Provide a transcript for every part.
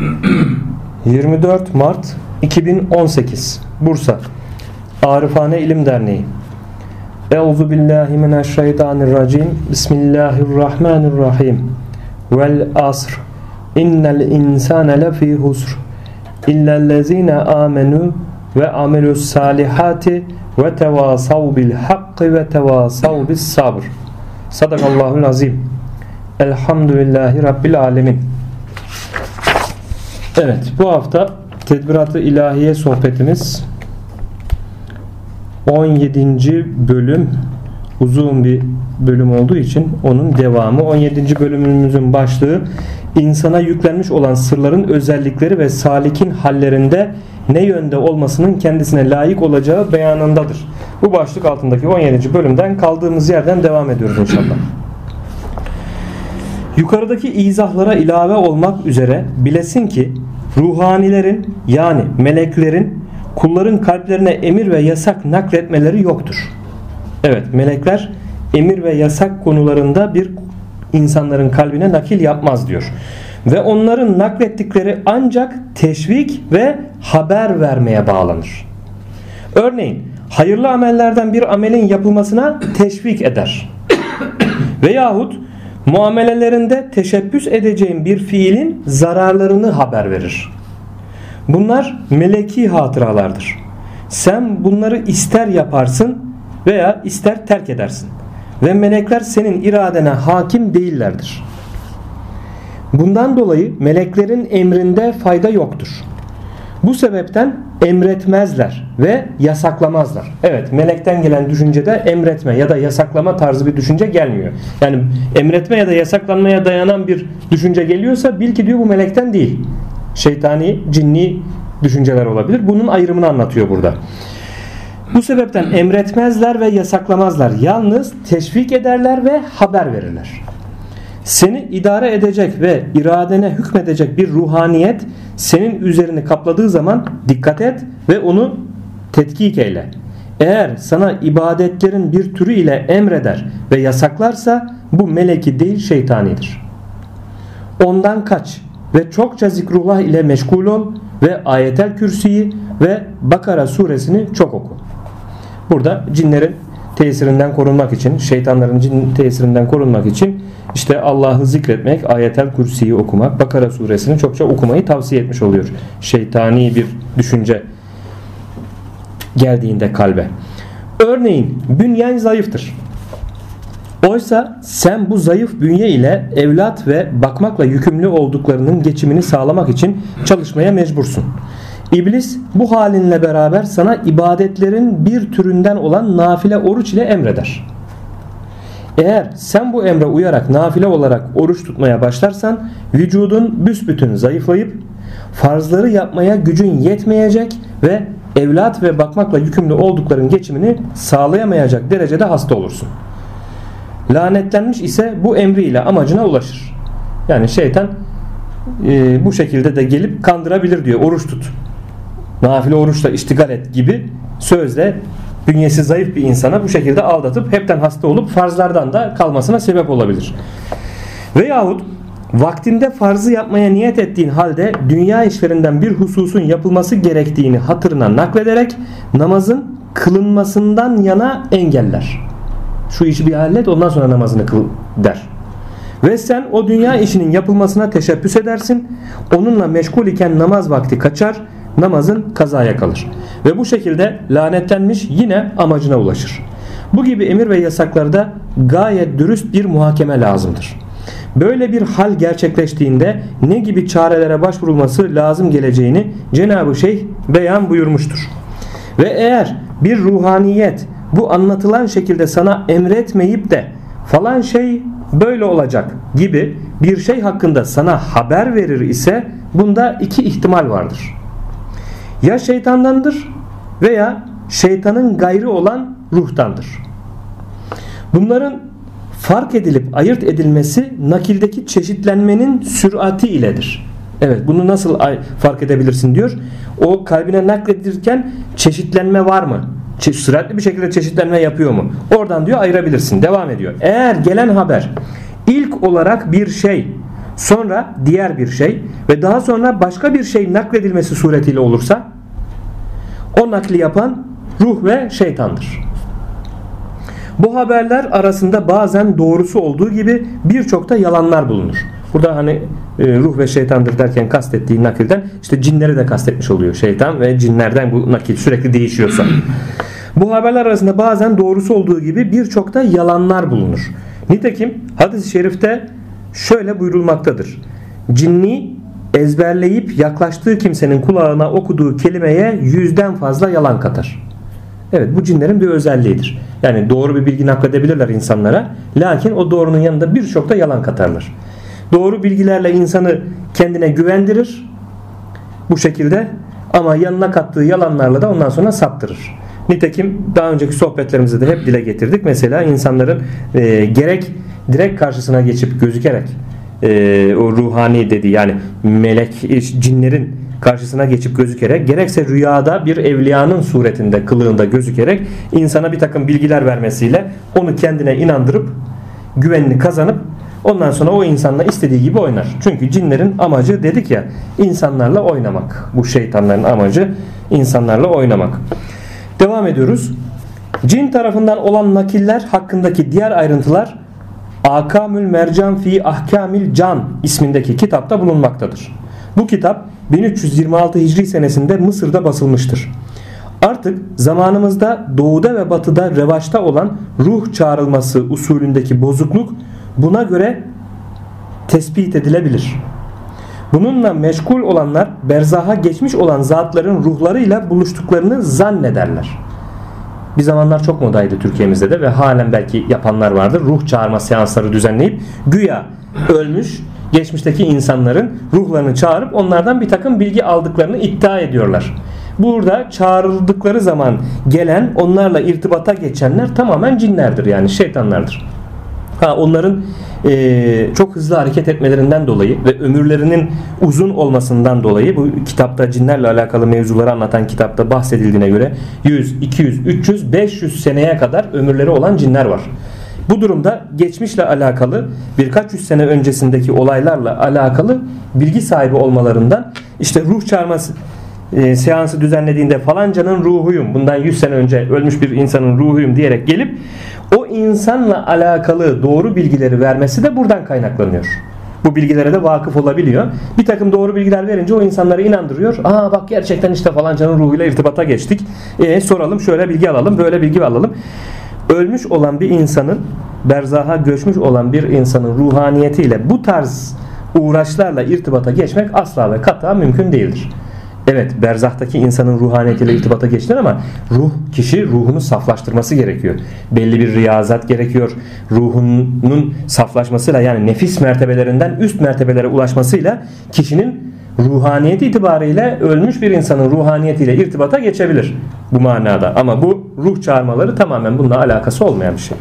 24 Mart 2018 Bursa. Arifane İlim Derneği. Euzu billahi mineşşeytanirracim. Bismillahirrahmanirrahim. Vel asr. İnnel insane lefî husr. İllellezine amenu ve amelus salihati ve tevasav bil hakkı ve tevasav bis sabr. Sadakallahul azim Elhamdülillahi Rabbil alemin Evet bu hafta Tedbirat-ı İlahiye sohbetimiz 17. bölüm uzun bir bölüm olduğu için onun devamı 17. bölümümüzün başlığı insana yüklenmiş olan sırların özellikleri ve salikin hallerinde ne yönde olmasının kendisine layık olacağı beyanındadır. Bu başlık altındaki 17. bölümden kaldığımız yerden devam ediyoruz inşallah. Yukarıdaki izahlara ilave olmak üzere bilesin ki ruhanilerin yani meleklerin kulların kalplerine emir ve yasak nakletmeleri yoktur. Evet melekler emir ve yasak konularında bir insanların kalbine nakil yapmaz diyor. Ve onların naklettikleri ancak teşvik ve haber vermeye bağlanır. Örneğin hayırlı amellerden bir amelin yapılmasına teşvik eder. Veyahut muamelelerinde teşebbüs edeceğin bir fiilin zararlarını haber verir. Bunlar meleki hatıralardır. Sen bunları ister yaparsın veya ister terk edersin. Ve melekler senin iradene hakim değillerdir. Bundan dolayı meleklerin emrinde fayda yoktur. Bu sebepten emretmezler ve yasaklamazlar. Evet melekten gelen düşüncede emretme ya da yasaklama tarzı bir düşünce gelmiyor. Yani emretme ya da yasaklanmaya dayanan bir düşünce geliyorsa bil ki diyor bu melekten değil. Şeytani, cinni düşünceler olabilir. Bunun ayrımını anlatıyor burada. Bu sebepten emretmezler ve yasaklamazlar. Yalnız teşvik ederler ve haber verirler. Seni idare edecek ve iradene hükmedecek bir ruhaniyet senin üzerini kapladığı zaman dikkat et ve onu tetkik eyle. Eğer sana ibadetlerin bir türü ile emreder ve yasaklarsa bu meleki değil şeytanidir. Ondan kaç ve çokça zikrullah ile meşgul ol ve ayetel kürsüyü ve Bakara suresini çok oku. Burada cinlerin tesirinden korunmak için, şeytanların cin tesirinden korunmak için işte Allah'ı zikretmek, ayetel kürsiyi okumak, Bakara suresini çokça okumayı tavsiye etmiş oluyor. Şeytani bir düşünce geldiğinde kalbe. Örneğin bünyen zayıftır. Oysa sen bu zayıf bünye ile evlat ve bakmakla yükümlü olduklarının geçimini sağlamak için çalışmaya mecbursun. İblis bu halinle beraber sana ibadetlerin bir türünden olan nafile oruç ile emreder. Eğer sen bu emre uyarak nafile olarak oruç tutmaya başlarsan vücudun büsbütün zayıflayıp farzları yapmaya gücün yetmeyecek ve evlat ve bakmakla yükümlü oldukların geçimini sağlayamayacak derecede hasta olursun. Lanetlenmiş ise bu emriyle amacına ulaşır. Yani şeytan e, bu şekilde de gelip kandırabilir diyor. Oruç tut. Nafile oruçla iştigal et gibi sözle bünyesi zayıf bir insana bu şekilde aldatıp hepten hasta olup farzlardan da kalmasına sebep olabilir. Veyahut vaktinde farzı yapmaya niyet ettiğin halde dünya işlerinden bir hususun yapılması gerektiğini hatırına naklederek namazın kılınmasından yana engeller. Şu işi bir hallet ondan sonra namazını kıl der. Ve sen o dünya işinin yapılmasına teşebbüs edersin. Onunla meşgul iken namaz vakti kaçar namazın kazaya kalır. Ve bu şekilde lanetlenmiş yine amacına ulaşır. Bu gibi emir ve yasaklarda gayet dürüst bir muhakeme lazımdır. Böyle bir hal gerçekleştiğinde ne gibi çarelere başvurulması lazım geleceğini Cenab-ı Şeyh beyan buyurmuştur. Ve eğer bir ruhaniyet bu anlatılan şekilde sana emretmeyip de falan şey böyle olacak gibi bir şey hakkında sana haber verir ise bunda iki ihtimal vardır ya şeytandandır veya şeytanın gayrı olan ruhtandır. Bunların fark edilip ayırt edilmesi nakildeki çeşitlenmenin sürati iledir. Evet bunu nasıl fark edebilirsin diyor. O kalbine nakledilirken çeşitlenme var mı? Süratli bir şekilde çeşitlenme yapıyor mu? Oradan diyor ayırabilirsin. Devam ediyor. Eğer gelen haber ilk olarak bir şey sonra diğer bir şey ve daha sonra başka bir şey nakledilmesi suretiyle olursa o nakli yapan ruh ve şeytandır. Bu haberler arasında bazen doğrusu olduğu gibi birçok da yalanlar bulunur. Burada hani e, ruh ve şeytandır derken kastettiği nakilden işte cinleri de kastetmiş oluyor şeytan ve cinlerden bu nakil sürekli değişiyorsa. Bu haberler arasında bazen doğrusu olduğu gibi birçok da yalanlar bulunur. Nitekim hadis-i şerifte şöyle buyurulmaktadır. Cinni ezberleyip yaklaştığı kimsenin kulağına okuduğu kelimeye yüzden fazla yalan katar. Evet bu cinlerin bir özelliğidir. Yani doğru bir bilgi nakledebilirler insanlara. Lakin o doğrunun yanında birçok da yalan katarlar. Doğru bilgilerle insanı kendine güvendirir. Bu şekilde ama yanına kattığı yalanlarla da ondan sonra saptırır. Nitekim daha önceki sohbetlerimizde de hep dile getirdik. Mesela insanların e, gerek direkt karşısına geçip gözükerek e, o ruhani dedi yani melek cinlerin karşısına geçip gözükerek gerekse rüyada bir evliyanın suretinde kılığında gözükerek insana bir takım bilgiler vermesiyle onu kendine inandırıp güvenini kazanıp ondan sonra o insanla istediği gibi oynar. Çünkü cinlerin amacı dedik ya insanlarla oynamak. Bu şeytanların amacı insanlarla oynamak. Devam ediyoruz. Cin tarafından olan nakiller hakkındaki diğer ayrıntılar Akamül Mercan fi Ahkamil Can ismindeki kitapta bulunmaktadır. Bu kitap 1326 Hicri senesinde Mısır'da basılmıştır. Artık zamanımızda doğuda ve batıda revaçta olan ruh çağrılması usulündeki bozukluk buna göre tespit edilebilir. Bununla meşgul olanlar berzaha geçmiş olan zatların ruhlarıyla buluştuklarını zannederler. Bir zamanlar çok modaydı Türkiye'mizde de ve halen belki yapanlar vardır. Ruh çağırma seansları düzenleyip güya ölmüş geçmişteki insanların ruhlarını çağırıp onlardan bir takım bilgi aldıklarını iddia ediyorlar. Burada çağrıldıkları zaman gelen onlarla irtibata geçenler tamamen cinlerdir yani şeytanlardır. Ha onların e, çok hızlı hareket etmelerinden dolayı ve ömürlerinin uzun olmasından dolayı bu kitapta cinlerle alakalı mevzuları anlatan kitapta bahsedildiğine göre 100, 200, 300, 500 seneye kadar ömürleri olan cinler var. Bu durumda geçmişle alakalı birkaç yüz sene öncesindeki olaylarla alakalı bilgi sahibi olmalarından işte ruh çağırması e, seansı düzenlediğinde falancanın ruhuyum bundan 100 sene önce ölmüş bir insanın ruhuyum diyerek gelip o insanla alakalı doğru bilgileri vermesi de buradan kaynaklanıyor. Bu bilgilere de vakıf olabiliyor. Bir takım doğru bilgiler verince o insanları inandırıyor. Aa bak gerçekten işte falancanın ruhuyla irtibata geçtik. E, soralım şöyle bilgi alalım böyle bilgi alalım. Ölmüş olan bir insanın berzaha göçmüş olan bir insanın ruhaniyetiyle bu tarz uğraşlarla irtibata geçmek asla ve kata mümkün değildir. Evet berzahtaki insanın ruhaniyetiyle irtibata geçtiler ama ruh kişi ruhunu saflaştırması gerekiyor. Belli bir riyazat gerekiyor. Ruhunun saflaşmasıyla yani nefis mertebelerinden üst mertebelere ulaşmasıyla kişinin ruhaniyet itibariyle ölmüş bir insanın ruhaniyetiyle irtibata geçebilir bu manada. Ama bu ruh çağırmaları tamamen bununla alakası olmayan bir şey.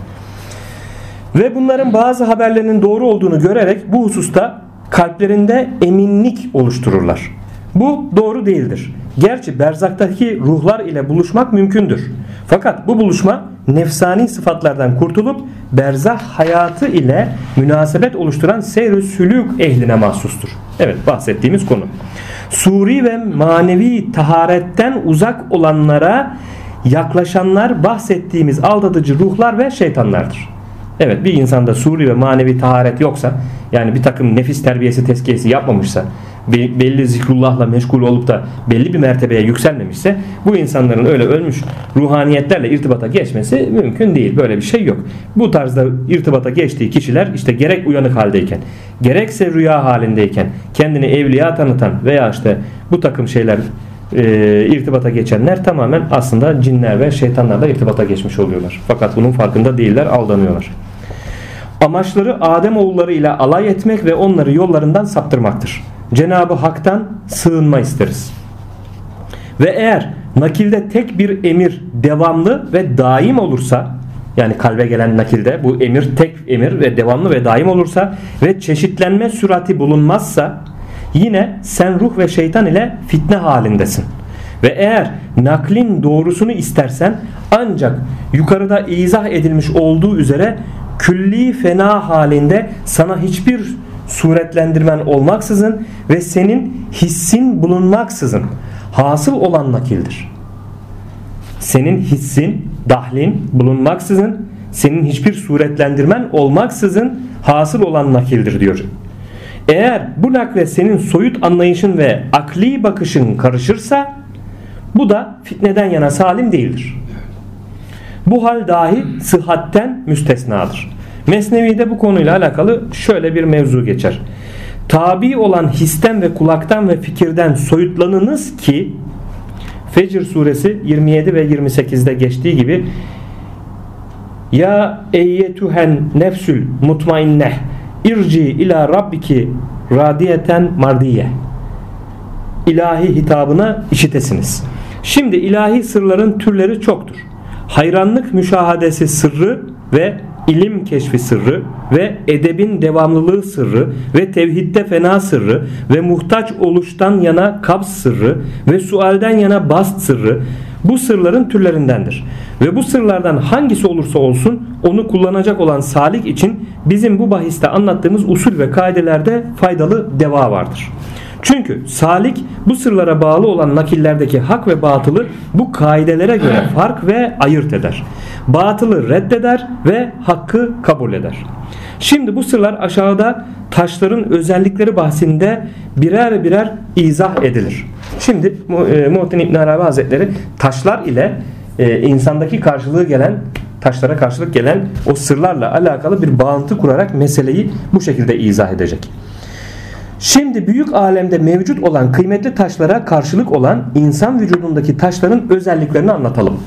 Ve bunların bazı haberlerinin doğru olduğunu görerek bu hususta kalplerinde eminlik oluştururlar. Bu doğru değildir. Gerçi berzaktaki ruhlar ile buluşmak mümkündür. Fakat bu buluşma nefsani sıfatlardan kurtulup berzah hayatı ile münasebet oluşturan seyr sülük ehline mahsustur. Evet bahsettiğimiz konu. Suri ve manevi taharetten uzak olanlara yaklaşanlar bahsettiğimiz aldatıcı ruhlar ve şeytanlardır. Evet bir insanda suri ve manevi taharet yoksa yani bir takım nefis terbiyesi tezkiyesi yapmamışsa belli zikrullahla meşgul olup da belli bir mertebeye yükselmemişse bu insanların öyle ölmüş ruhaniyetlerle irtibata geçmesi mümkün değil. Böyle bir şey yok. Bu tarzda irtibata geçtiği kişiler işte gerek uyanık haldeyken gerekse rüya halindeyken kendini evliya tanıtan veya işte bu takım şeyler e, irtibata geçenler tamamen aslında cinler ve şeytanlarla irtibata geçmiş oluyorlar. Fakat bunun farkında değiller, aldanıyorlar. Amaçları Adem oğulları ile alay etmek ve onları yollarından saptırmaktır. Cenabı Hak'tan sığınma isteriz. Ve eğer nakilde tek bir emir devamlı ve daim olursa yani kalbe gelen nakilde bu emir tek emir ve devamlı ve daim olursa ve çeşitlenme sürati bulunmazsa yine sen ruh ve şeytan ile fitne halindesin. Ve eğer naklin doğrusunu istersen ancak yukarıda izah edilmiş olduğu üzere külli fena halinde sana hiçbir suretlendirmen olmaksızın ve senin hissin bulunmaksızın hasıl olan nakildir. Senin hissin, dahlin bulunmaksızın, senin hiçbir suretlendirmen olmaksızın hasıl olan nakildir diyor. Eğer bu nakle senin soyut anlayışın ve akli bakışın karışırsa bu da fitneden yana salim değildir. Bu hal dahi sıhhatten müstesnadır. Mesnevi'de bu konuyla alakalı şöyle bir mevzu geçer. Tabi olan histen ve kulaktan ve fikirden soyutlanınız ki Fecr suresi 27 ve 28'de geçtiği gibi Ya eyyetühen nefsül mutmainneh irci ila rabbiki radiyeten mardiye ilahi hitabına işitesiniz. Şimdi ilahi sırların türleri çoktur. Hayranlık müşahadesi sırrı ve ilim keşfi sırrı ve edebin devamlılığı sırrı ve tevhidde fena sırrı ve muhtaç oluştan yana kabz sırrı ve sualden yana bast sırrı bu sırların türlerindendir. Ve bu sırlardan hangisi olursa olsun onu kullanacak olan salik için bizim bu bahiste anlattığımız usul ve kaidelerde faydalı deva vardır. Çünkü salik bu sırlara bağlı olan nakillerdeki hak ve batılı bu kaidelere göre fark ve ayırt eder. Batılı reddeder ve hakkı kabul eder. Şimdi bu sırlar aşağıda taşların özellikleri bahsinde birer birer izah edilir. Şimdi e, Muhittin İbn Arabi Hazretleri taşlar ile e, insandaki karşılığı gelen taşlara karşılık gelen o sırlarla alakalı bir bağıntı kurarak meseleyi bu şekilde izah edecek. Şimdi büyük alemde mevcut olan kıymetli taşlara karşılık olan insan vücudundaki taşların özelliklerini anlatalım.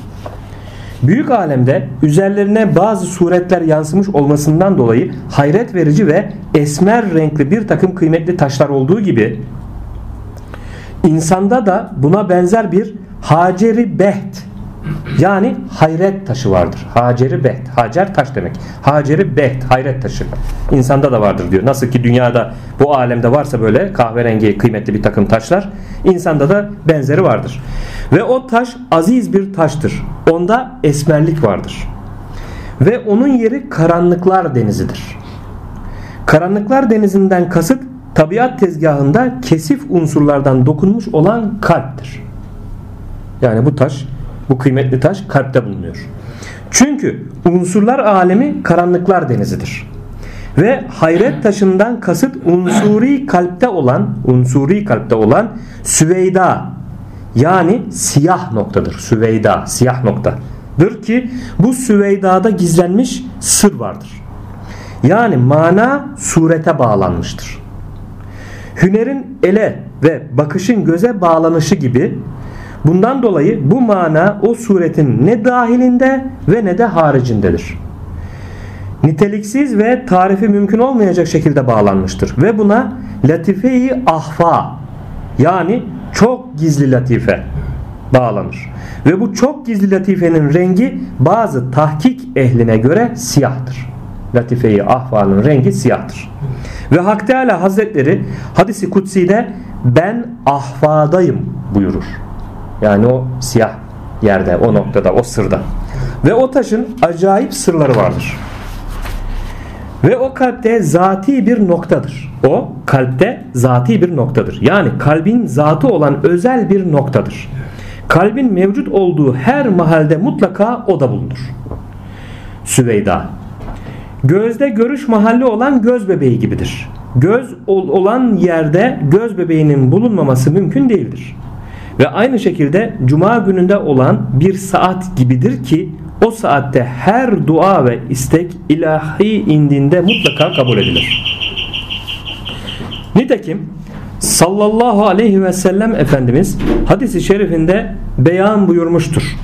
Büyük alemde üzerlerine bazı suretler yansımış olmasından dolayı hayret verici ve esmer renkli bir takım kıymetli taşlar olduğu gibi insanda da buna benzer bir haceri beht yani hayret taşı vardır. Haceri beht. Hacer taş demek. Haceri beht. Hayret taşı. İnsanda da vardır diyor. Nasıl ki dünyada bu alemde varsa böyle kahverengi kıymetli bir takım taşlar. insanda da benzeri vardır. Ve o taş aziz bir taştır. Onda esmerlik vardır. Ve onun yeri karanlıklar denizidir. Karanlıklar denizinden kasıt tabiat tezgahında kesif unsurlardan dokunmuş olan kalptir. Yani bu taş bu kıymetli taş kalpte bulunuyor. Çünkü unsurlar alemi karanlıklar denizidir. Ve hayret taşından kasıt unsuri kalpte olan unsuri kalpte olan süveyda yani siyah noktadır. Süveyda siyah noktadır ki bu süveydada gizlenmiş sır vardır. Yani mana surete bağlanmıştır. Hünerin ele ve bakışın göze bağlanışı gibi Bundan dolayı bu mana o suretin ne dahilinde ve ne de haricindedir. Niteliksiz ve tarifi mümkün olmayacak şekilde bağlanmıştır. Ve buna latife-i ahfa yani çok gizli latife bağlanır. Ve bu çok gizli latifenin rengi bazı tahkik ehline göre siyahtır. Latife-i ahfanın rengi siyahtır. Ve Hak Teala Hazretleri hadisi kutsi'de ben ahfadayım buyurur. Yani o siyah yerde, o noktada, o sırda. Ve o taşın acayip sırları vardır. Ve o kalpte zati bir noktadır. O kalpte zati bir noktadır. Yani kalbin zatı olan özel bir noktadır. Kalbin mevcut olduğu her mahalde mutlaka o da bulunur. Süveyda Gözde görüş mahalli olan göz bebeği gibidir. Göz olan yerde göz bebeğinin bulunmaması mümkün değildir. Ve aynı şekilde cuma gününde olan bir saat gibidir ki o saatte her dua ve istek ilahi indinde mutlaka kabul edilir. Nitekim sallallahu aleyhi ve sellem Efendimiz hadisi şerifinde beyan buyurmuştur.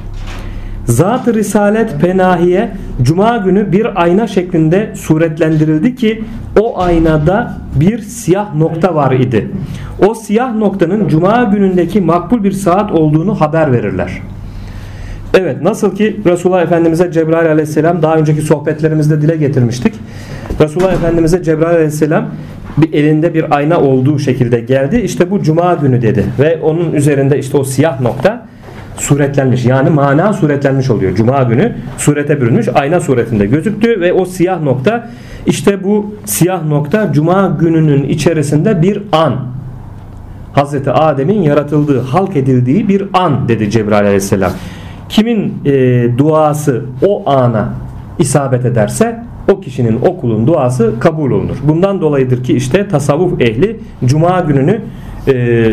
Zat-ı Risalet Penahiye Cuma günü bir ayna şeklinde suretlendirildi ki o aynada bir siyah nokta var idi. O siyah noktanın Cuma günündeki makbul bir saat olduğunu haber verirler. Evet nasıl ki Resulullah Efendimiz'e Cebrail aleyhisselam daha önceki sohbetlerimizde dile getirmiştik. Resulullah Efendimiz'e Cebrail aleyhisselam bir elinde bir ayna olduğu şekilde geldi. İşte bu cuma günü dedi ve onun üzerinde işte o siyah nokta suretlenmiş. Yani mana suretlenmiş oluyor. Cuma günü surete bürünmüş. Ayna suretinde gözüktü ve o siyah nokta işte bu siyah nokta Cuma gününün içerisinde bir an. Hazreti Adem'in yaratıldığı, halk edildiği bir an dedi Cebrail aleyhisselam. Kimin e, duası o ana isabet ederse o kişinin okulun duası kabul olunur. Bundan dolayıdır ki işte tasavvuf ehli cuma gününü e,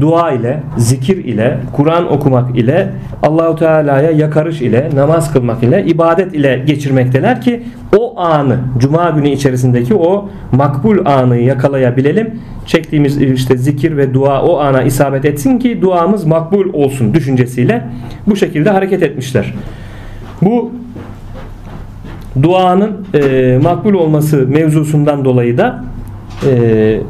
dua ile, zikir ile, Kur'an okumak ile, Allahu Teala'ya yakarış ile, namaz kılmak ile, ibadet ile geçirmekteler ki o anı, cuma günü içerisindeki o makbul anı yakalayabilelim. Çektiğimiz işte zikir ve dua o ana isabet etsin ki duamız makbul olsun düşüncesiyle bu şekilde hareket etmişler. Bu duanın e, makbul olması mevzusundan dolayı da e,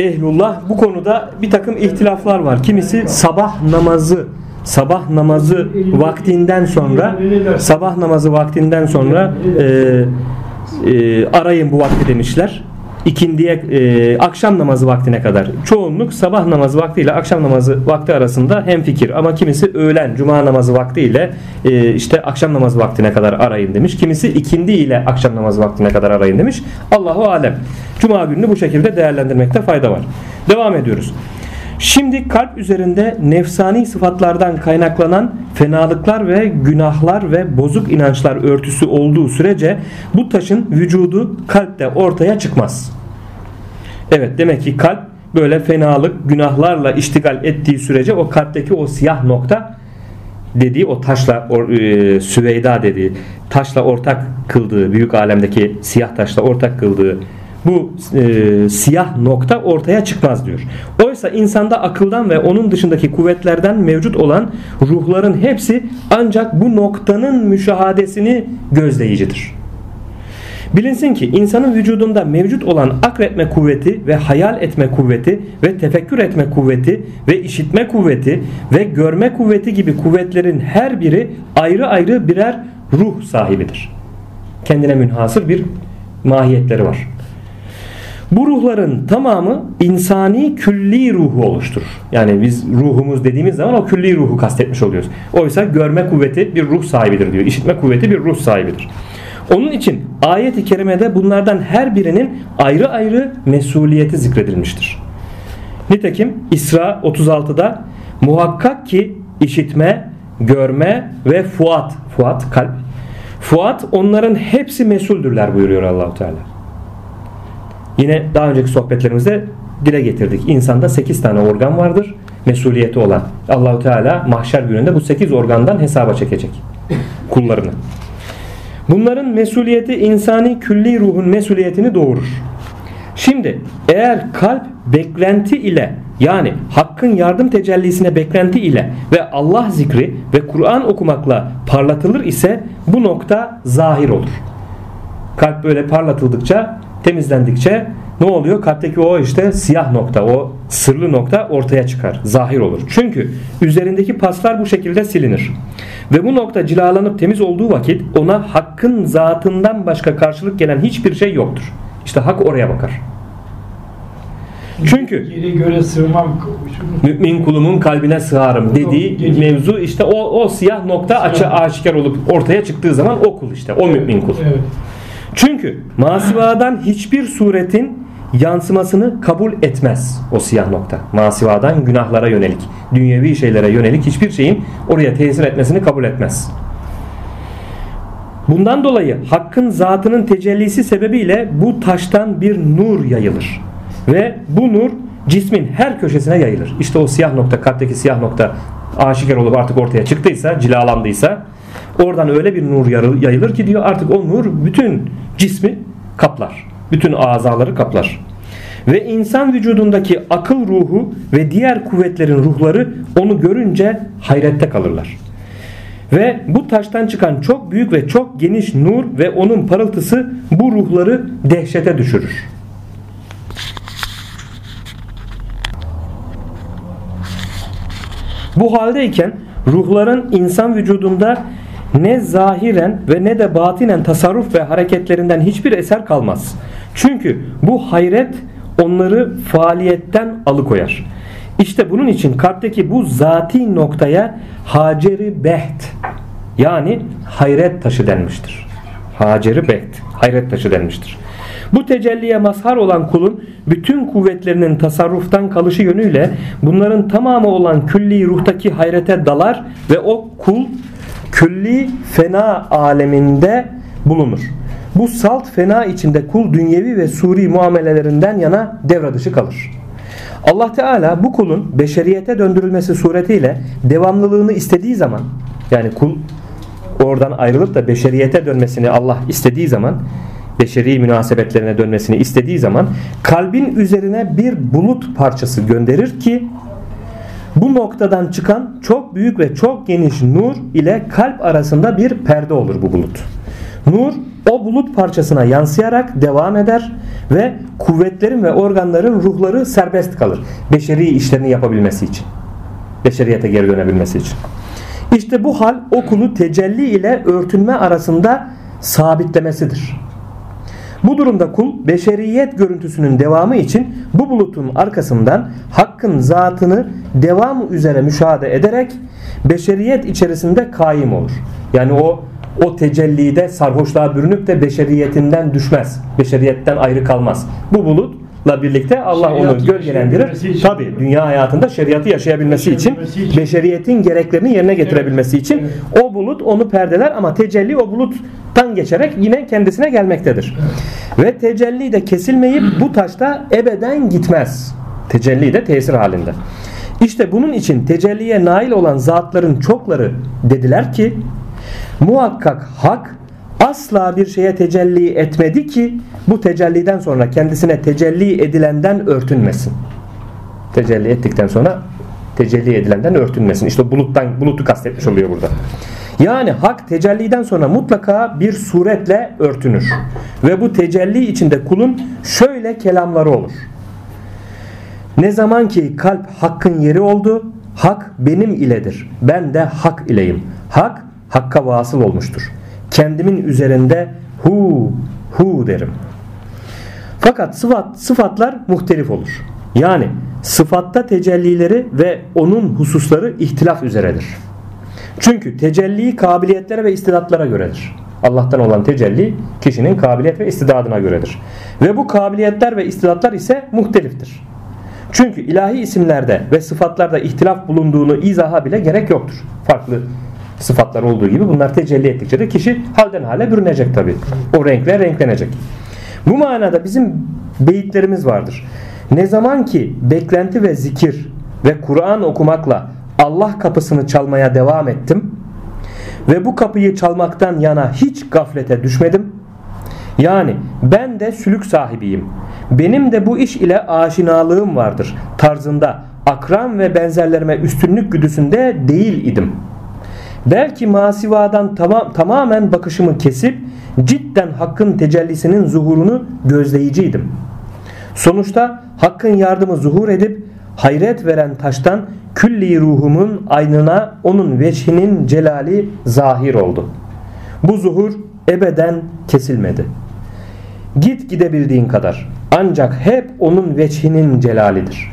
ehlullah bu konuda bir takım ihtilaflar var. Kimisi sabah namazı sabah namazı vaktinden sonra sabah namazı vaktinden sonra e, e, arayın bu vakti demişler ikindiye e, akşam namazı vaktine kadar. Çoğunluk sabah namazı vakti ile akşam namazı vakti arasında hem fikir ama kimisi öğlen cuma namazı vakti ile e, işte akşam namazı vaktine kadar arayın demiş. Kimisi ikindi ile akşam namazı vaktine kadar arayın demiş. Allahu alem. Cuma gününü bu şekilde değerlendirmekte fayda var. Devam ediyoruz. Şimdi kalp üzerinde nefsani sıfatlardan kaynaklanan fenalıklar ve günahlar ve bozuk inançlar örtüsü olduğu sürece bu taşın vücudu kalpte ortaya çıkmaz. Evet demek ki kalp böyle fenalık, günahlarla iştigal ettiği sürece o kalpteki o siyah nokta dediği o taşla e, Süveyda dediği taşla ortak kıldığı büyük alemdeki siyah taşla ortak kıldığı bu e, siyah nokta ortaya çıkmaz diyor. Oysa insanda akıldan ve onun dışındaki kuvvetlerden mevcut olan ruhların hepsi ancak bu noktanın müşahadesini gözleyicidir. Bilinsin ki insanın vücudunda mevcut olan akretme kuvveti ve hayal etme kuvveti ve tefekkür etme kuvveti ve işitme kuvveti ve görme kuvveti gibi kuvvetlerin her biri ayrı ayrı birer ruh sahibidir. Kendine münhasır bir mahiyetleri var. Bu ruhların tamamı insani külli ruhu oluşturur. Yani biz ruhumuz dediğimiz zaman o külli ruhu kastetmiş oluyoruz. Oysa görme kuvveti bir ruh sahibidir diyor. İşitme kuvveti bir ruh sahibidir. Onun için ayet-i kerimede bunlardan her birinin ayrı ayrı mesuliyeti zikredilmiştir. Nitekim İsra 36'da muhakkak ki işitme, görme ve fuat, fuat kalp. Fuat onların hepsi mesuldürler buyuruyor Allahu Teala. Yine daha önceki sohbetlerimizde dile getirdik. İnsanda 8 tane organ vardır. Mesuliyeti olan. Allahu Teala mahşer gününde bu 8 organdan hesaba çekecek kullarını. Bunların mesuliyeti insani külli ruhun mesuliyetini doğurur. Şimdi eğer kalp beklenti ile yani hakkın yardım tecellisine beklenti ile ve Allah zikri ve Kur'an okumakla parlatılır ise bu nokta zahir olur. Kalp böyle parlatıldıkça temizlendikçe ne oluyor? Kalpteki o işte siyah nokta, o sırlı nokta ortaya çıkar, zahir olur. Çünkü üzerindeki paslar bu şekilde silinir. Ve bu nokta cilalanıp temiz olduğu vakit ona hakkın zatından başka karşılık gelen hiçbir şey yoktur. İşte hak oraya bakar. Çünkü yere göre sığmam mümin kulumun kalbine sığarım dediği mevzu işte o, o siyah nokta açı aşikar olup ortaya çıktığı zaman o kul işte o mümin kul. Evet. Çünkü masivadan hiçbir suretin yansımasını kabul etmez o siyah nokta. Masivadan günahlara yönelik, dünyevi şeylere yönelik hiçbir şeyin oraya tesir etmesini kabul etmez. Bundan dolayı hakkın zatının tecellisi sebebiyle bu taştan bir nur yayılır. Ve bu nur cismin her köşesine yayılır. İşte o siyah nokta, kalpteki siyah nokta aşikar olup artık ortaya çıktıysa, cilalandıysa oradan öyle bir nur yayılır ki diyor artık o nur bütün cismi kaplar. Bütün azaları kaplar. Ve insan vücudundaki akıl ruhu ve diğer kuvvetlerin ruhları onu görünce hayrette kalırlar. Ve bu taştan çıkan çok büyük ve çok geniş nur ve onun parıltısı bu ruhları dehşete düşürür. Bu haldeyken ruhların insan vücudunda ne zahiren ve ne de batinen tasarruf ve hareketlerinden hiçbir eser kalmaz. Çünkü bu hayret onları faaliyetten alıkoyar. İşte bunun için kalpteki bu zati noktaya haceri beht yani hayret taşı denmiştir. Haceri beht hayret taşı denmiştir. Bu tecelliye mazhar olan kulun bütün kuvvetlerinin tasarruftan kalışı yönüyle bunların tamamı olan külli ruhtaki hayrete dalar ve o kul külli fena aleminde bulunur. Bu salt fena içinde kul dünyevi ve suri muamelelerinden yana devre dışı kalır. Allah Teala bu kulun beşeriyete döndürülmesi suretiyle devamlılığını istediği zaman yani kul oradan ayrılıp da beşeriyete dönmesini Allah istediği zaman beşeri münasebetlerine dönmesini istediği zaman kalbin üzerine bir bulut parçası gönderir ki bu noktadan çıkan çok büyük ve çok geniş nur ile kalp arasında bir perde olur bu bulut. Nur o bulut parçasına yansıyarak devam eder ve kuvvetlerin ve organların ruhları serbest kalır. Beşeri işlerini yapabilmesi için. Beşeriyete geri dönebilmesi için. İşte bu hal okulu tecelli ile örtünme arasında sabitlemesidir. Bu durumda kul beşeriyet görüntüsünün devamı için bu bulutun arkasından hakkın zatını devam üzere müşahede ederek beşeriyet içerisinde kaim olur. Yani o o tecellide sarhoşluğa bürünüp de beşeriyetinden düşmez. Beşeriyetten ayrı kalmaz. Bu bulutla birlikte Allah Şeriatı onu gölgelendirir. Tabi dünya hayatında şeriatı yaşayabilmesi için, için. beşeriyetin gereklerini yerine getirebilmesi için evet. o bulut onu perdeler ama tecelli o buluttan geçerek yine kendisine gelmektedir. Ve tecelli de kesilmeyip bu taşta ebeden gitmez. Tecelli de tesir halinde. İşte bunun için tecelliye nail olan zatların çokları dediler ki muhakkak hak asla bir şeye tecelli etmedi ki bu tecelliden sonra kendisine tecelli edilenden örtünmesin. Tecelli ettikten sonra tecelli edilenden örtünmesin. İşte buluttan bulutu kastetmiş oluyor burada. Yani hak tecelliden sonra mutlaka bir suretle örtünür. Ve bu tecelli içinde kulun şöyle kelamları olur. Ne zaman ki kalp hakkın yeri oldu, hak benim iledir. Ben de hak ileyim. Hak hakka vasıl olmuştur. Kendimin üzerinde hu hu derim. Fakat sıfat, sıfatlar muhtelif olur. Yani sıfatta tecellileri ve onun hususları ihtilaf üzeredir. Çünkü tecelli kabiliyetlere ve istidatlara göredir. Allah'tan olan tecelli kişinin kabiliyet ve istidadına göredir. Ve bu kabiliyetler ve istidatlar ise muhteliftir. Çünkü ilahi isimlerde ve sıfatlarda ihtilaf bulunduğunu izaha bile gerek yoktur. Farklı sıfatlar olduğu gibi bunlar tecelli ettikçe de kişi halden hale bürünecek tabi. O renkler renklenecek. Bu manada bizim beyitlerimiz vardır. Ne zaman ki beklenti ve zikir ve Kur'an okumakla Allah kapısını çalmaya devam ettim ve bu kapıyı çalmaktan yana hiç gaflete düşmedim. Yani ben de sülük sahibiyim. Benim de bu iş ile aşinalığım vardır tarzında akran ve benzerlerime üstünlük güdüsünde değil idim. Belki masivadan tamam, tamamen bakışımı kesip cidden hakkın tecellisinin zuhurunu gözleyiciydim. Sonuçta hakkın yardımı zuhur edip hayret veren taştan külli ruhumun aynına onun veçhinin celali zahir oldu. Bu zuhur ebeden kesilmedi. Git gidebildiğin kadar. Ancak hep onun veçhinin celalidir.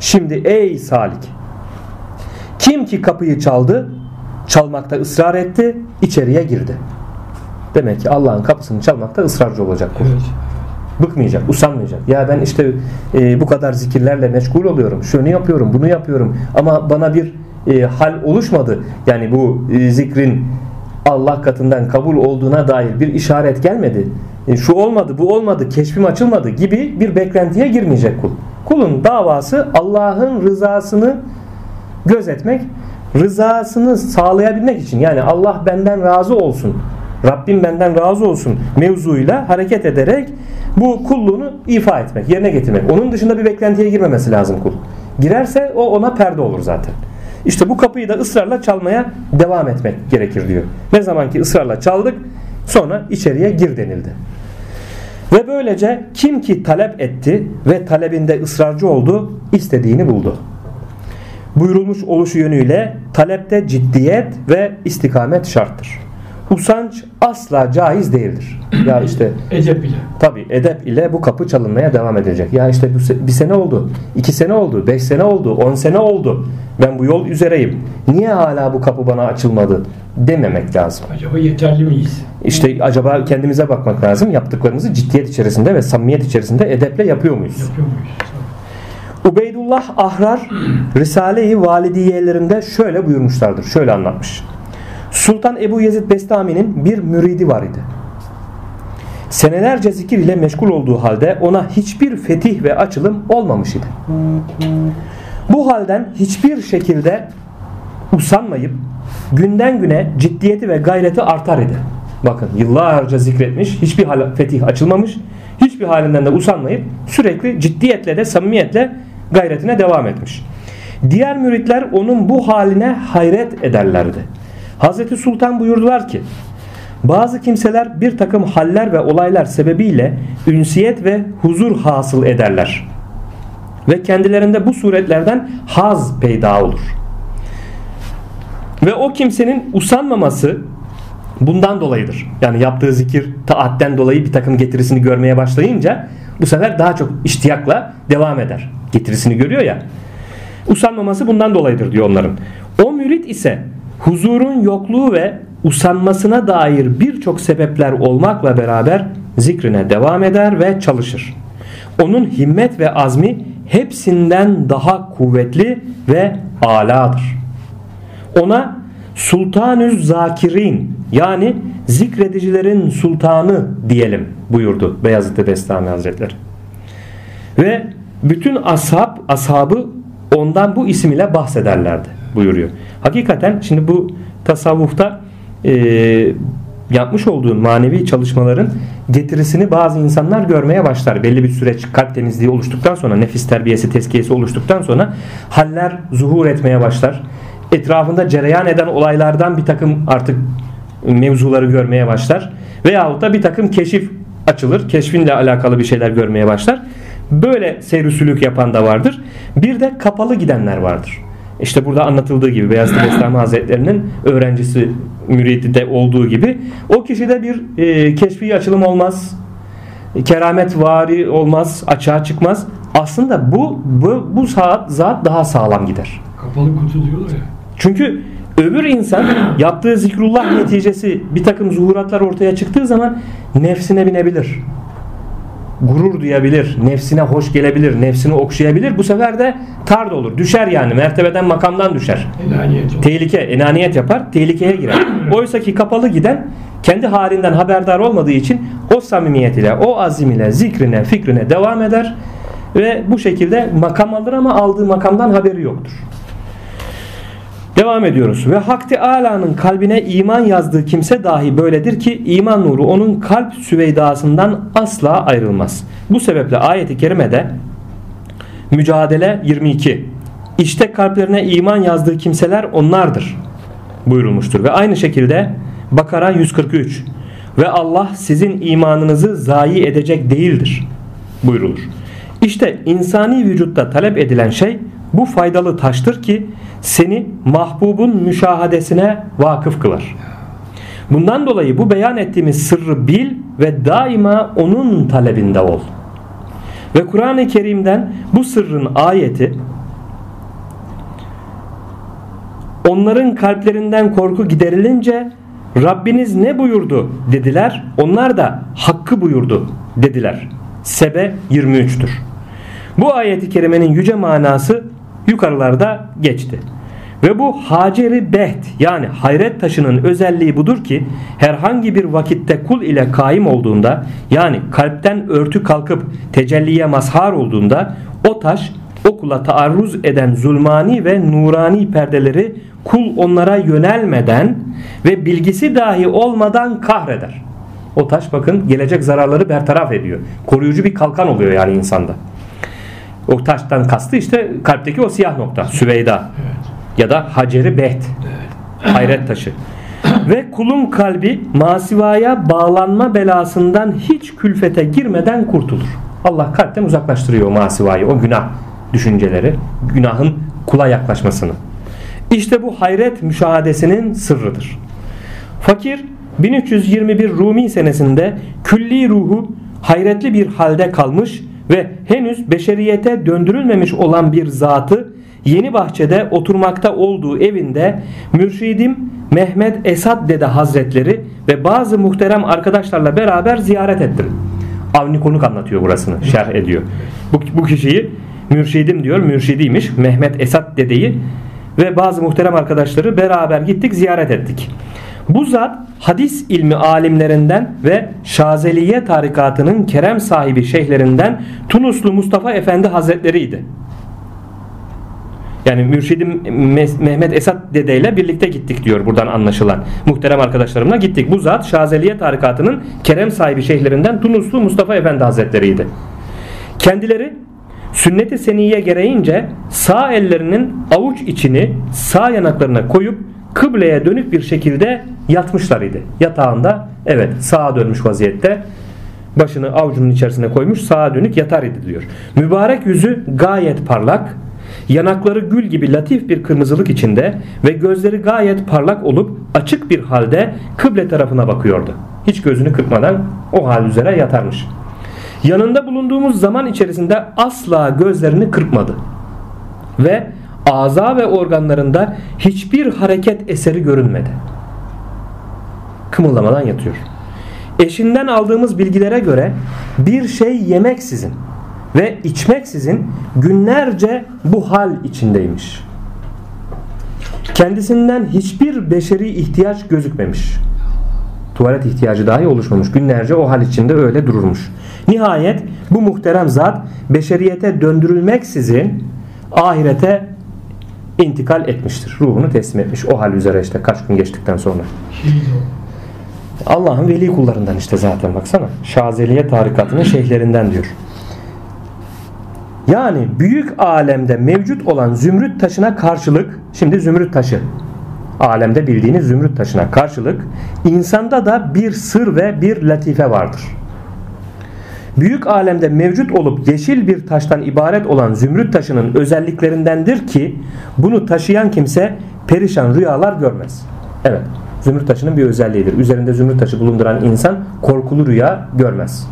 Şimdi ey salik. Kim ki kapıyı çaldı, çalmakta ısrar etti, içeriye girdi. Demek ki Allah'ın kapısını çalmakta ısrarcı olacak. Evet. Bıkmayacak, usanmayacak. Ya ben işte e, bu kadar zikirlerle meşgul oluyorum. Şunu yapıyorum, bunu yapıyorum. Ama bana bir e, hal oluşmadı. Yani bu e, zikrin Allah katından kabul olduğuna dair bir işaret gelmedi. E, şu olmadı, bu olmadı, keşfim açılmadı gibi bir beklentiye girmeyecek kul. Kulun davası Allah'ın rızasını gözetmek, rızasını sağlayabilmek için. Yani Allah benden razı olsun. Rabbim benden razı olsun mevzuyla hareket ederek bu kulluğunu ifa etmek, yerine getirmek. Onun dışında bir beklentiye girmemesi lazım kul. Girerse o ona perde olur zaten. İşte bu kapıyı da ısrarla çalmaya devam etmek gerekir diyor. Ne zaman ki ısrarla çaldık sonra içeriye gir denildi. Ve böylece kim ki talep etti ve talebinde ısrarcı oldu istediğini buldu. Buyurulmuş oluşu yönüyle talepte ciddiyet ve istikamet şarttır. Usanç asla caiz değildir. Ya işte edep ile. Tabi edep ile bu kapı çalınmaya devam edecek. Ya işte bir sene oldu, iki sene oldu, beş sene oldu, on sene oldu. Ben bu yol üzereyim. Niye hala bu kapı bana açılmadı dememek lazım. Acaba yeterli miyiz? İşte acaba kendimize bakmak lazım. Yaptıklarımızı ciddiyet içerisinde ve samimiyet içerisinde edeple yapıyor muyuz? Yapıyor muyuz? Ubeydullah Ahrar Risale-i Validiyelerinde şöyle buyurmuşlardır. Şöyle anlatmış. Sultan Ebu Yezid Bestami'nin bir müridi var idi. Senelerce zikir ile meşgul olduğu halde ona hiçbir fetih ve açılım olmamış idi. Bu halden hiçbir şekilde usanmayıp günden güne ciddiyeti ve gayreti artar idi. Bakın yıllarca zikretmiş, hiçbir fetih açılmamış, hiçbir halinden de usanmayıp sürekli ciddiyetle de samimiyetle gayretine devam etmiş. Diğer müritler onun bu haline hayret ederlerdi. Hazreti Sultan buyurdular ki bazı kimseler bir takım haller ve olaylar sebebiyle ünsiyet ve huzur hasıl ederler. Ve kendilerinde bu suretlerden haz peyda olur. Ve o kimsenin usanmaması bundan dolayıdır. Yani yaptığı zikir taatten dolayı bir takım getirisini görmeye başlayınca bu sefer daha çok iştiyakla devam eder. Getirisini görüyor ya. Usanmaması bundan dolayıdır diyor onların. O mürit ise huzurun yokluğu ve usanmasına dair birçok sebepler olmakla beraber zikrine devam eder ve çalışır. Onun himmet ve azmi hepsinden daha kuvvetli ve aladır. Ona Sultanüz Zakirin yani zikredicilerin sultanı diyelim buyurdu Beyazıt Bestami Hazretleri. Ve bütün ashab, ashabı ondan bu isim ile bahsederlerdi buyuruyor. Hakikaten şimdi bu tasavvufta e, yapmış olduğun manevi çalışmaların getirisini bazı insanlar görmeye başlar. Belli bir süreç kalp temizliği oluştuktan sonra nefis terbiyesi tezkiyesi oluştuktan sonra haller zuhur etmeye başlar. Etrafında cereyan eden olaylardan bir takım artık mevzuları görmeye başlar. Veyahut da bir takım keşif açılır. Keşfinle alakalı bir şeyler görmeye başlar. Böyle seyri yapan da vardır. Bir de kapalı gidenler vardır. İşte burada anlatıldığı gibi Beyazıt Bestami Hazretleri'nin öğrencisi müridi de olduğu gibi o kişide bir e, keşfi açılım olmaz. Keramet vari olmaz, açığa çıkmaz. Aslında bu bu, bu saat zat daha sağlam gider. Kapalı kutu diyorlar ya. Çünkü öbür insan yaptığı zikrullah neticesi bir takım zuhuratlar ortaya çıktığı zaman nefsine binebilir gurur duyabilir, nefsine hoş gelebilir, nefsini okşayabilir. Bu sefer de tard olur. Düşer yani. Mertebeden makamdan düşer. Enaniyet Tehlike, enaniyet yapar. Tehlikeye girer. Oysa ki kapalı giden kendi halinden haberdar olmadığı için o samimiyet ile, o azim ile zikrine, fikrine devam eder ve bu şekilde makam alır ama aldığı makamdan haberi yoktur. Devam ediyoruz. Ve Hak Teala'nın kalbine iman yazdığı kimse dahi böyledir ki iman nuru onun kalp süveydasından asla ayrılmaz. Bu sebeple ayeti kerimede Mücadele 22 İşte kalplerine iman yazdığı kimseler onlardır buyurulmuştur. Ve aynı şekilde Bakara 143 ve Allah sizin imanınızı zayi edecek değildir buyrulur. İşte insani vücutta talep edilen şey bu faydalı taştır ki seni mahbubun müşahadesine vakıf kılar. Bundan dolayı bu beyan ettiğimiz sırrı bil ve daima onun talebinde ol. Ve Kur'an-ı Kerim'den bu sırrın ayeti onların kalplerinden korku giderilince Rabbiniz ne buyurdu dediler. Onlar da hakkı buyurdu dediler. Sebe 23'tür. Bu ayeti kerimenin yüce manası yukarılarda geçti. Ve bu Haceri Beht yani hayret taşının özelliği budur ki herhangi bir vakitte kul ile kaim olduğunda yani kalpten örtü kalkıp tecelliye mazhar olduğunda o taş o kula taarruz eden zulmani ve nurani perdeleri kul onlara yönelmeden ve bilgisi dahi olmadan kahreder. O taş bakın gelecek zararları bertaraf ediyor. Koruyucu bir kalkan oluyor yani insanda. O taştan kastı işte kalpteki o siyah nokta. Süveyda. Evet. Ya da Haceri Beht. Evet. Hayret taşı. Ve kulun kalbi masivaya bağlanma belasından hiç külfete girmeden kurtulur. Allah kalpten uzaklaştırıyor o masivayı, o günah düşünceleri, günahın kula yaklaşmasını. İşte bu hayret müşahadesinin sırrıdır. Fakir 1321 Rumi senesinde külli ruhu hayretli bir halde kalmış ve henüz beşeriyete döndürülmemiş olan bir zatı Yeni Bahçe'de oturmakta olduğu evinde mürşidim Mehmet Esad Dede Hazretleri ve bazı muhterem arkadaşlarla beraber ziyaret ettim. Avni Konuk anlatıyor burasını, şerh ediyor. Bu, bu kişiyi mürşidim diyor, mürşidiymiş Mehmet Esad Dede'yi ve bazı muhterem arkadaşları beraber gittik ziyaret ettik. Bu zat hadis ilmi alimlerinden ve Şazeliye tarikatının kerem sahibi şeyhlerinden Tunuslu Mustafa Efendi Hazretleriydi. Yani mürşidim Mehmet Esat dedeyle birlikte gittik diyor buradan anlaşılan. Muhterem arkadaşlarımla gittik. Bu zat Şazeliye tarikatının kerem sahibi şeyhlerinden Tunuslu Mustafa Efendi Hazretleri'ydi. Kendileri sünnet-i seniye gereğince sağ ellerinin avuç içini sağ yanaklarına koyup kıbleye dönük bir şekilde yatmışlar idi. Yatağında evet sağa dönmüş vaziyette başını avucunun içerisine koymuş sağa dönük yatar idi diyor. Mübarek yüzü gayet parlak, yanakları gül gibi latif bir kırmızılık içinde ve gözleri gayet parlak olup açık bir halde kıble tarafına bakıyordu. Hiç gözünü kırpmadan o hal üzere yatarmış. Yanında bulunduğumuz zaman içerisinde asla gözlerini kırpmadı. Ve aza ve organlarında hiçbir hareket eseri görünmedi. Kımıldamadan yatıyor. Eşinden aldığımız bilgilere göre bir şey yemeksizin ve içmeksizin günlerce bu hal içindeymiş. Kendisinden hiçbir beşeri ihtiyaç gözükmemiş. Tuvalet ihtiyacı dahi oluşmamış. Günlerce o hal içinde öyle dururmuş. Nihayet bu muhterem zat beşeriyete döndürülmeksizin ahirete intikal etmiştir. Ruhunu teslim etmiş. O hal üzere işte kaç gün geçtikten sonra. Allah'ın veli kullarından işte zaten baksana. Şazeliye tarikatının şeyhlerinden diyor. Yani büyük alemde mevcut olan zümrüt taşına karşılık şimdi zümrüt taşı alemde bildiğiniz zümrüt taşına karşılık insanda da bir sır ve bir latife vardır. Büyük alemde mevcut olup yeşil bir taştan ibaret olan zümrüt taşının özelliklerindendir ki bunu taşıyan kimse perişan rüyalar görmez. Evet zümrüt taşının bir özelliğidir. Üzerinde zümrüt taşı bulunduran insan korkulu rüya görmez.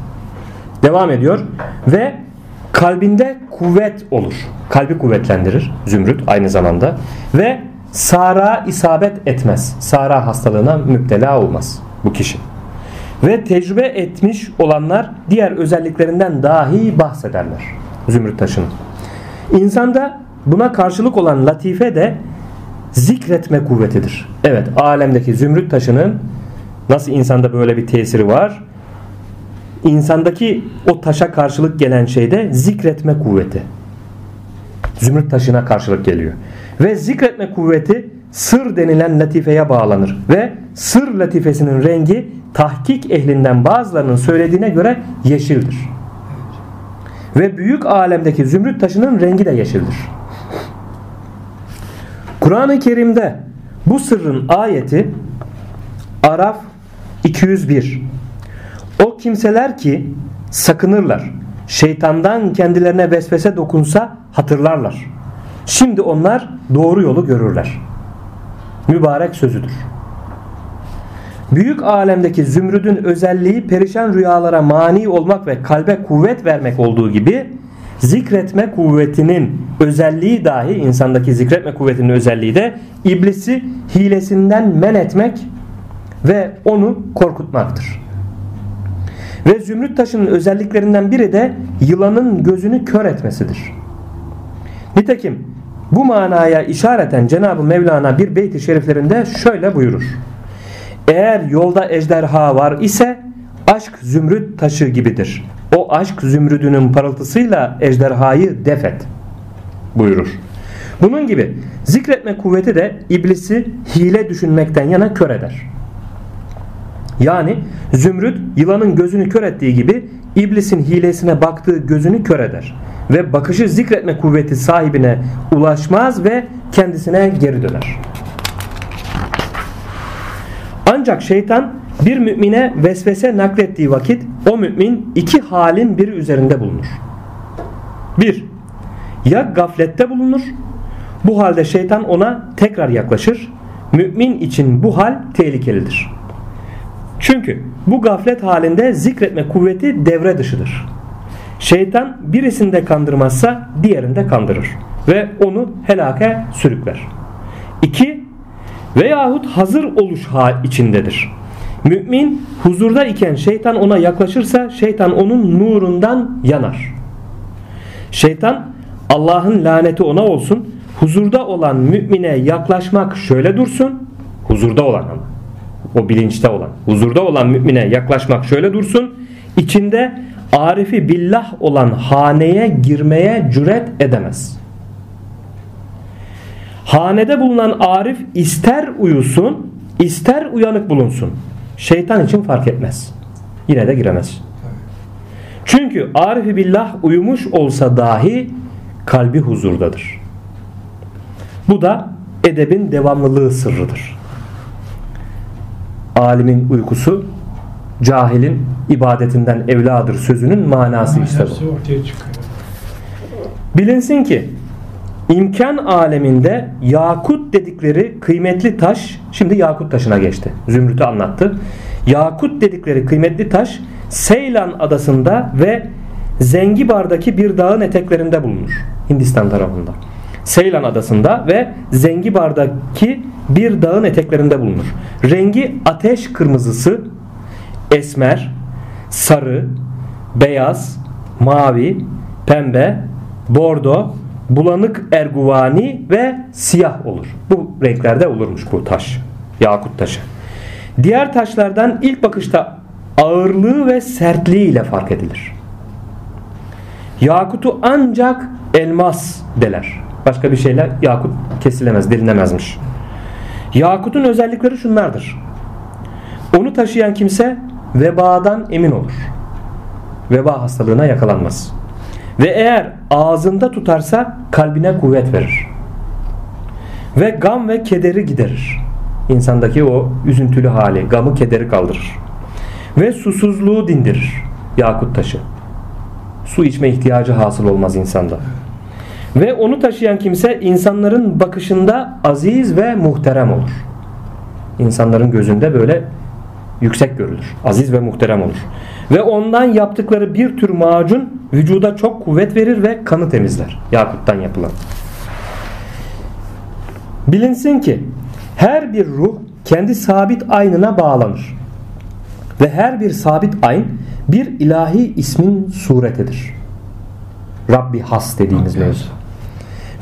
Devam ediyor ve kalbinde kuvvet olur. Kalbi kuvvetlendirir zümrüt aynı zamanda ve sara isabet etmez. Sara hastalığına müptela olmaz bu kişi. Ve tecrübe etmiş olanlar diğer özelliklerinden dahi bahsederler. Zümrüt taşının. İnsanda buna karşılık olan latife de zikretme kuvvetidir. Evet alemdeki zümrüt taşının nasıl insanda böyle bir tesiri var? insandaki o taşa karşılık gelen şeyde zikretme kuvveti. Zümrüt taşına karşılık geliyor. Ve zikretme kuvveti sır denilen latifeye bağlanır. Ve sır latifesinin rengi tahkik ehlinden bazılarının söylediğine göre yeşildir. Ve büyük alemdeki zümrüt taşının rengi de yeşildir. Kur'an-ı Kerim'de bu sırrın ayeti Araf 201 o kimseler ki sakınırlar. Şeytandan kendilerine vesvese dokunsa hatırlarlar. Şimdi onlar doğru yolu görürler. Mübarek sözüdür. Büyük alemdeki zümrüdün özelliği perişan rüyalara mani olmak ve kalbe kuvvet vermek olduğu gibi zikretme kuvvetinin özelliği dahi insandaki zikretme kuvvetinin özelliği de iblisi hilesinden men etmek ve onu korkutmaktır. Ve zümrüt taşının özelliklerinden biri de yılanın gözünü kör etmesidir. Nitekim bu manaya işareten Cenab-ı Mevlana bir beyti şeriflerinde şöyle buyurur. Eğer yolda ejderha var ise aşk zümrüt taşı gibidir. O aşk zümrüdünün parıltısıyla ejderhayı defet buyurur. Bunun gibi zikretme kuvveti de iblisi hile düşünmekten yana kör eder. Yani zümrüt yılanın gözünü kör ettiği gibi iblisin hilesine baktığı gözünü kör eder. Ve bakışı zikretme kuvveti sahibine ulaşmaz ve kendisine geri döner. Ancak şeytan bir mümine vesvese naklettiği vakit o mümin iki halin biri üzerinde bulunur. Bir, ya gaflette bulunur. Bu halde şeytan ona tekrar yaklaşır. Mümin için bu hal tehlikelidir. Çünkü bu gaflet halinde zikretme kuvveti devre dışıdır. Şeytan birisinde kandırmazsa diğerinde kandırır ve onu helake sürükler. 2. Veyahut hazır oluş hal içindedir. Mümin huzurda iken şeytan ona yaklaşırsa şeytan onun nurundan yanar. Şeytan Allah'ın laneti ona olsun huzurda olan mümine yaklaşmak şöyle dursun huzurda olan ama o bilinçte olan huzurda olan mümine yaklaşmak şöyle dursun içinde arifi billah olan haneye girmeye cüret edemez. Hanede bulunan arif ister uyusun ister uyanık bulunsun. Şeytan için fark etmez. Yine de giremez. Çünkü arifi billah uyumuş olsa dahi kalbi huzurdadır. Bu da edebin devamlılığı sırrıdır. Alimin uykusu cahilin ibadetinden evladır sözünün manası işte bu. Bilinsin ki imkan aleminde yakut dedikleri kıymetli taş şimdi yakut taşına geçti. Zümrüt'ü anlattı. Yakut dedikleri kıymetli taş Seylan adasında ve Zengibar'daki bir dağın eteklerinde bulunur. Hindistan tarafında. Seylan adasında ve Zengibar'daki bir dağın eteklerinde bulunur. Rengi ateş kırmızısı, esmer, sarı, beyaz, mavi, pembe, bordo, bulanık erguvani ve siyah olur. Bu renklerde olurmuş bu taş. Yakut taşı. Diğer taşlardan ilk bakışta ağırlığı ve sertliği ile fark edilir. Yakutu ancak elmas deler. Başka bir şeyle yakut kesilemez, delinemezmiş. Yakutun özellikleri şunlardır. Onu taşıyan kimse vebadan emin olur. Veba hastalığına yakalanmaz. Ve eğer ağzında tutarsa kalbine kuvvet verir. Ve gam ve kederi giderir. İnsandaki o üzüntülü hali, gamı kederi kaldırır. Ve susuzluğu dindirir. Yakut taşı. Su içme ihtiyacı hasıl olmaz insanda. Ve onu taşıyan kimse insanların bakışında aziz ve muhterem olur. İnsanların gözünde böyle yüksek görülür. Aziz ve muhterem olur. Ve ondan yaptıkları bir tür macun vücuda çok kuvvet verir ve kanı temizler. Yakuttan yapılan. Bilinsin ki her bir ruh kendi sabit aynına bağlanır. Ve her bir sabit ayn bir ilahi ismin suretidir. Rabbi has dediğimiz mevzu.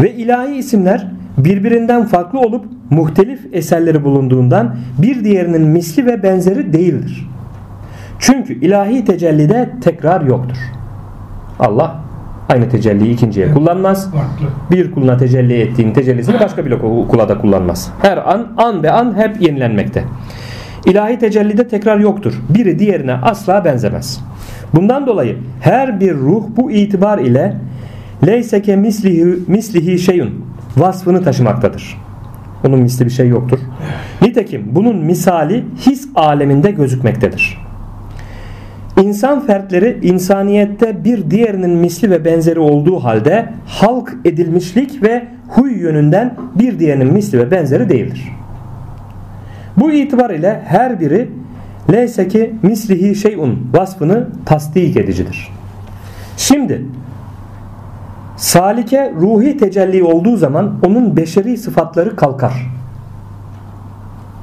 Ve ilahi isimler birbirinden farklı olup muhtelif eserleri bulunduğundan bir diğerinin misli ve benzeri değildir. Çünkü ilahi tecellide tekrar yoktur. Allah aynı tecelliyi ikinciye kullanmaz. Farklı. Bir kuluna tecelli ettiğin tecellisini başka bir kula da kullanmaz. Her an an be an hep yenilenmekte. İlahi tecellide tekrar yoktur. Biri diğerine asla benzemez. Bundan dolayı her bir ruh bu itibar ile leyseke mislihi, mislihi şeyun vasfını taşımaktadır. Onun misli bir şey yoktur. Nitekim bunun misali his aleminde gözükmektedir. İnsan fertleri insaniyette bir diğerinin misli ve benzeri olduğu halde halk edilmişlik ve huy yönünden bir diğerinin misli ve benzeri değildir. Bu itibar ile her biri leyseki mislihi şeyun vasfını tasdik edicidir. Şimdi salike ruhi tecelli olduğu zaman onun beşeri sıfatları kalkar.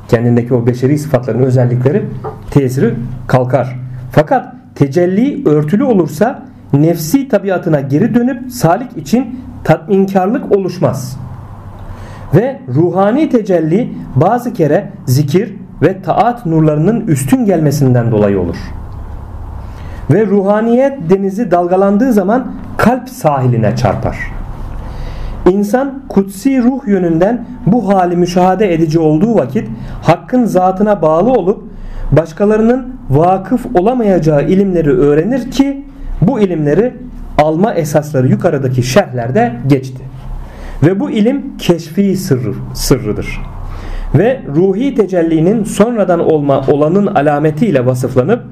Kendindeki o beşeri sıfatların özellikleri tesiri kalkar. Fakat tecelli örtülü olursa nefsi tabiatına geri dönüp salik için tatminkarlık oluşmaz. Ve ruhani tecelli bazı kere zikir ve taat nurlarının üstün gelmesinden dolayı olur. Ve ruhaniyet denizi dalgalandığı zaman kalp sahiline çarpar. İnsan kutsi ruh yönünden bu hali müşahede edici olduğu vakit hakkın zatına bağlı olup başkalarının vakıf olamayacağı ilimleri öğrenir ki bu ilimleri alma esasları yukarıdaki şerhlerde geçti. Ve bu ilim keşfi sırrı, sırrıdır. Ve ruhi tecellinin sonradan olma olanın alametiyle vasıflanıp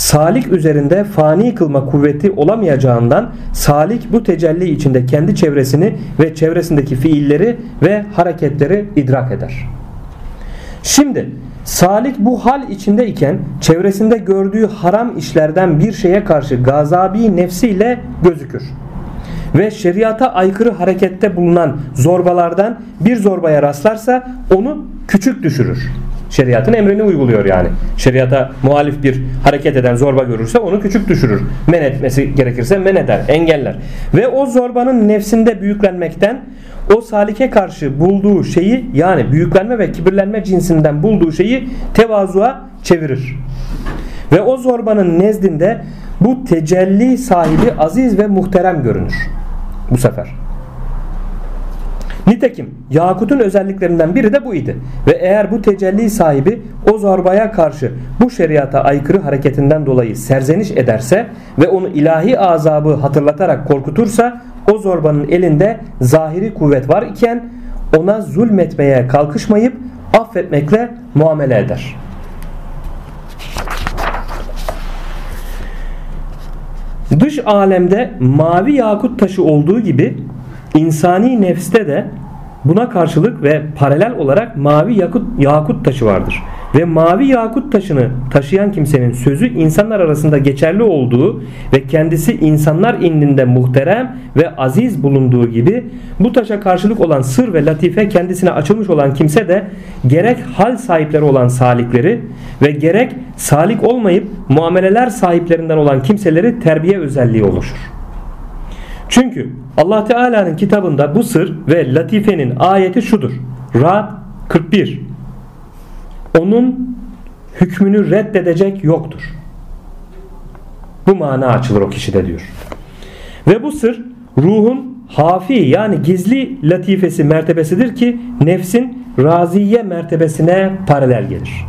salik üzerinde fani kılma kuvveti olamayacağından salik bu tecelli içinde kendi çevresini ve çevresindeki fiilleri ve hareketleri idrak eder. Şimdi Salik bu hal içindeyken çevresinde gördüğü haram işlerden bir şeye karşı gazabi nefsiyle gözükür. Ve şeriata aykırı harekette bulunan zorbalardan bir zorbaya rastlarsa onu küçük düşürür. Şeriatın emrini uyguluyor yani. Şeriata muhalif bir hareket eden zorba görürse onu küçük düşürür. Men etmesi gerekirse men eder, engeller. Ve o zorbanın nefsinde büyüklenmekten o salike karşı bulduğu şeyi yani büyüklenme ve kibirlenme cinsinden bulduğu şeyi tevazuğa çevirir. Ve o zorbanın nezdinde bu tecelli sahibi aziz ve muhterem görünür. Bu sefer. Nitekim Yakut'un özelliklerinden biri de bu idi. Ve eğer bu tecelli sahibi o zorbaya karşı bu şeriata aykırı hareketinden dolayı serzeniş ederse ve onu ilahi azabı hatırlatarak korkutursa o zorbanın elinde zahiri kuvvet var iken ona zulmetmeye kalkışmayıp affetmekle muamele eder. Dış alemde mavi yakut taşı olduğu gibi insani nefste de buna karşılık ve paralel olarak mavi yakut, yakut taşı vardır. Ve mavi yakut taşını taşıyan kimsenin sözü insanlar arasında geçerli olduğu ve kendisi insanlar indinde muhterem ve aziz bulunduğu gibi bu taşa karşılık olan sır ve latife kendisine açılmış olan kimse de gerek hal sahipleri olan salikleri ve gerek salik olmayıp muameleler sahiplerinden olan kimseleri terbiye özelliği oluşur. Çünkü Allah Teala'nın kitabında bu sır ve latifenin ayeti şudur. Ra'd 41 onun hükmünü reddedecek yoktur. Bu mana açılır o kişide diyor. Ve bu sır ruhun hafi yani gizli latifesi mertebesidir ki nefsin raziye mertebesine paralel gelir.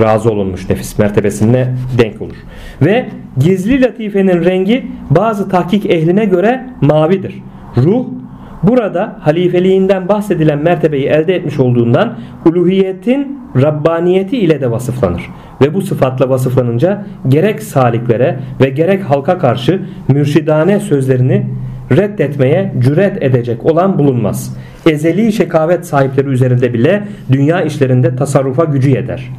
Razı olunmuş nefis mertebesine denk olur. Ve gizli latifenin rengi bazı tahkik ehline göre mavidir. Ruh Burada halifeliğinden bahsedilen mertebeyi elde etmiş olduğundan uluhiyetin Rabbaniyeti ile de vasıflanır. Ve bu sıfatla vasıflanınca gerek saliklere ve gerek halka karşı mürşidane sözlerini reddetmeye cüret edecek olan bulunmaz. Ezeli şekavet sahipleri üzerinde bile dünya işlerinde tasarrufa gücü yeter.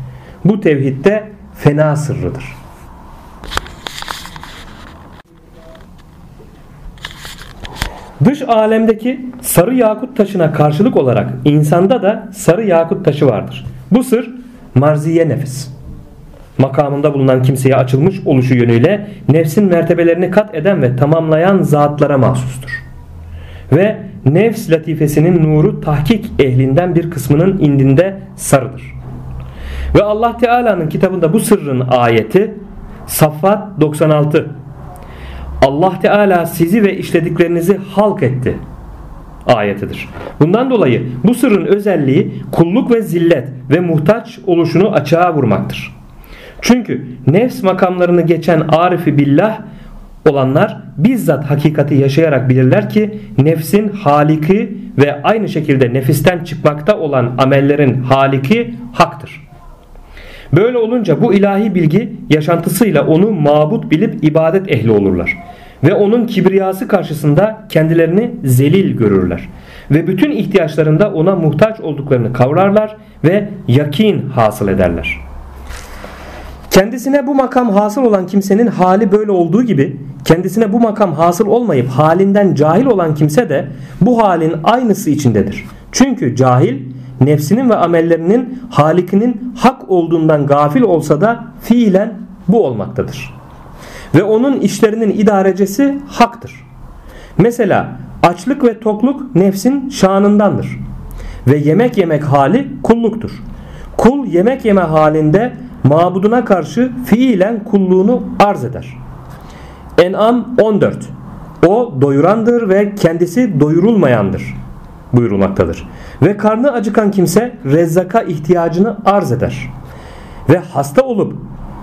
Bu tevhidde fena sırrıdır. Dış alemdeki sarı yakut taşına karşılık olarak insanda da sarı yakut taşı vardır. Bu sır marziye nefis. Makamında bulunan kimseye açılmış oluşu yönüyle nefsin mertebelerini kat eden ve tamamlayan zatlara mahsustur. Ve nefs latifesinin nuru tahkik ehlinden bir kısmının indinde sarıdır. Ve Allah Teala'nın kitabında bu sırrın ayeti Saffat 96 Allah Teala sizi ve işlediklerinizi halk etti ayetidir. Bundan dolayı bu sırrın özelliği kulluk ve zillet ve muhtaç oluşunu açığa vurmaktır. Çünkü nefs makamlarını geçen arifi billah olanlar bizzat hakikati yaşayarak bilirler ki nefsin haliki ve aynı şekilde nefisten çıkmakta olan amellerin haliki haktır. Böyle olunca bu ilahi bilgi yaşantısıyla onu mabut bilip ibadet ehli olurlar. Ve onun kibriyası karşısında kendilerini zelil görürler. Ve bütün ihtiyaçlarında ona muhtaç olduklarını kavrarlar ve yakin hasıl ederler. Kendisine bu makam hasıl olan kimsenin hali böyle olduğu gibi kendisine bu makam hasıl olmayıp halinden cahil olan kimse de bu halin aynısı içindedir. Çünkü cahil nefsinin ve amellerinin halikinin hak olduğundan gafil olsa da fiilen bu olmaktadır. Ve onun işlerinin idarecesi haktır. Mesela açlık ve tokluk nefsin şanındandır. Ve yemek yemek hali kulluktur. Kul yemek yeme halinde mabuduna karşı fiilen kulluğunu arz eder. En'am 14 O doyurandır ve kendisi doyurulmayandır buyurulmaktadır. Ve karnı acıkan kimse rezzaka ihtiyacını arz eder. Ve hasta olup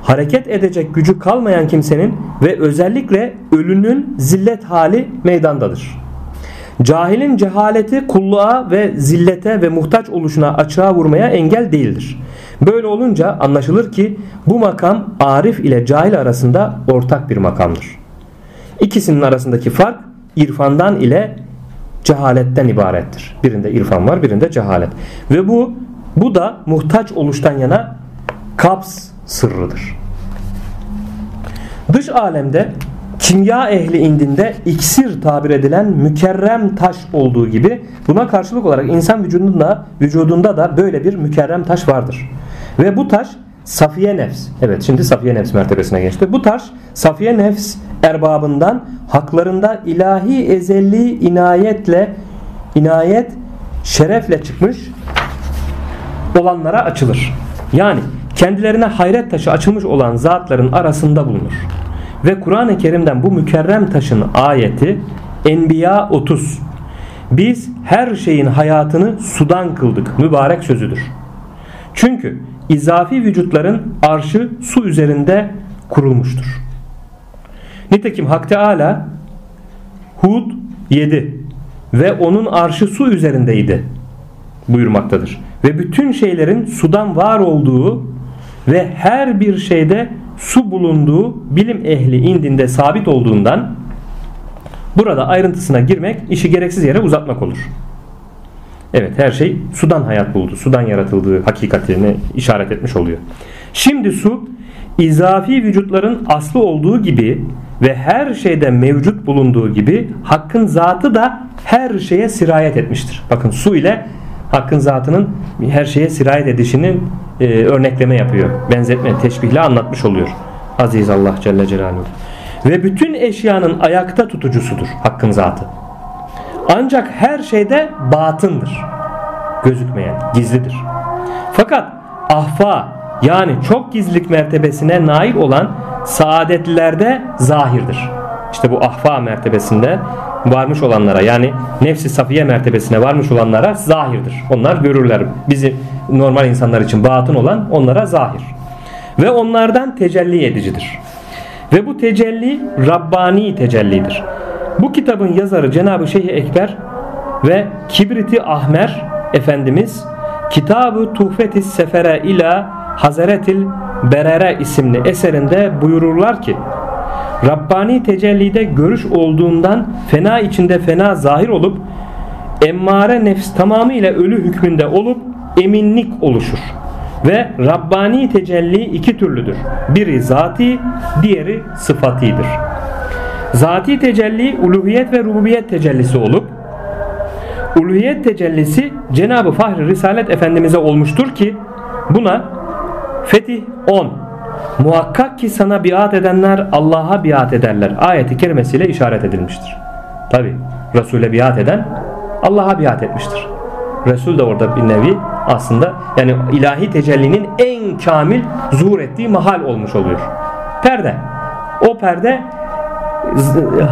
hareket edecek gücü kalmayan kimsenin ve özellikle ölünün zillet hali meydandadır. Cahilin cehaleti kulluğa ve zillete ve muhtaç oluşuna açığa vurmaya engel değildir. Böyle olunca anlaşılır ki bu makam arif ile cahil arasında ortak bir makamdır. İkisinin arasındaki fark irfandan ile cehaletten ibarettir. Birinde irfan var birinde cehalet. Ve bu Bu da muhtaç oluştan yana kaps sırrıdır. Dış alemde kimya ehli indinde iksir tabir edilen mükerrem taş olduğu gibi buna karşılık olarak insan vücudunda vücudunda da böyle bir mükerrem taş vardır. Ve bu taş Safiye nefs. Evet şimdi Safiye nefs mertebesine geçti. Bu taş Safiye nefs erbabından haklarında ilahi ezelli inayetle inayet şerefle çıkmış olanlara açılır. Yani kendilerine hayret taşı açılmış olan zatların arasında bulunur. Ve Kur'an-ı Kerim'den bu mükerrem taşın ayeti Enbiya 30. Biz her şeyin hayatını sudan kıldık mübarek sözüdür. Çünkü izafi vücutların arşı su üzerinde kurulmuştur. Nitekim Hak Teala Hud 7 ve onun arşı su üzerindeydi buyurmaktadır. Ve bütün şeylerin sudan var olduğu ve her bir şeyde su bulunduğu bilim ehli indinde sabit olduğundan burada ayrıntısına girmek işi gereksiz yere uzatmak olur. Evet her şey sudan hayat buldu. Sudan yaratıldığı hakikatini işaret etmiş oluyor. Şimdi su izafi vücutların aslı olduğu gibi ve her şeyde mevcut bulunduğu gibi hakkın zatı da her şeye sirayet etmiştir. Bakın su ile hakkın zatının her şeye sirayet edişini e, örnekleme yapıyor. Benzetme, teşbihle anlatmış oluyor. Aziz Allah Celle Celaluhu. Ve bütün eşyanın ayakta tutucusudur hakkın zatı. Ancak her şeyde batındır. Gözükmeyen, gizlidir. Fakat ahfa yani çok gizlilik mertebesine nail olan saadetlilerde zahirdir. İşte bu ahfa mertebesinde varmış olanlara yani nefsi safiye mertebesine varmış olanlara zahirdir. Onlar görürler. Bizi normal insanlar için batın olan onlara zahir. Ve onlardan tecelli edicidir. Ve bu tecelli Rabbani tecellidir. Bu kitabın yazarı Cenab-ı Şeyh Ekber ve Kibriti Ahmer Efendimiz Kitabı Tuhfetis Sefere ila Hazaretil Berere isimli eserinde buyururlar ki Rabbani tecellide görüş olduğundan fena içinde fena zahir olup emmare nefs tamamıyla ölü hükmünde olup eminlik oluşur. Ve Rabbani tecelli iki türlüdür. Biri zati, diğeri sıfatidir. Zati tecelli uluhiyet ve rububiyet tecellisi olup uluhiyet tecellisi Cenab-ı Fahri Risalet Efendimiz'e olmuştur ki buna Fetih 10 Muhakkak ki sana biat edenler Allah'a biat ederler. Ayeti kerimesiyle işaret edilmiştir. Tabi Resul'e biat eden Allah'a biat etmiştir. Resul de orada bir nevi aslında yani ilahi tecellinin en kamil zuhur ettiği mahal olmuş oluyor. Perde. O perde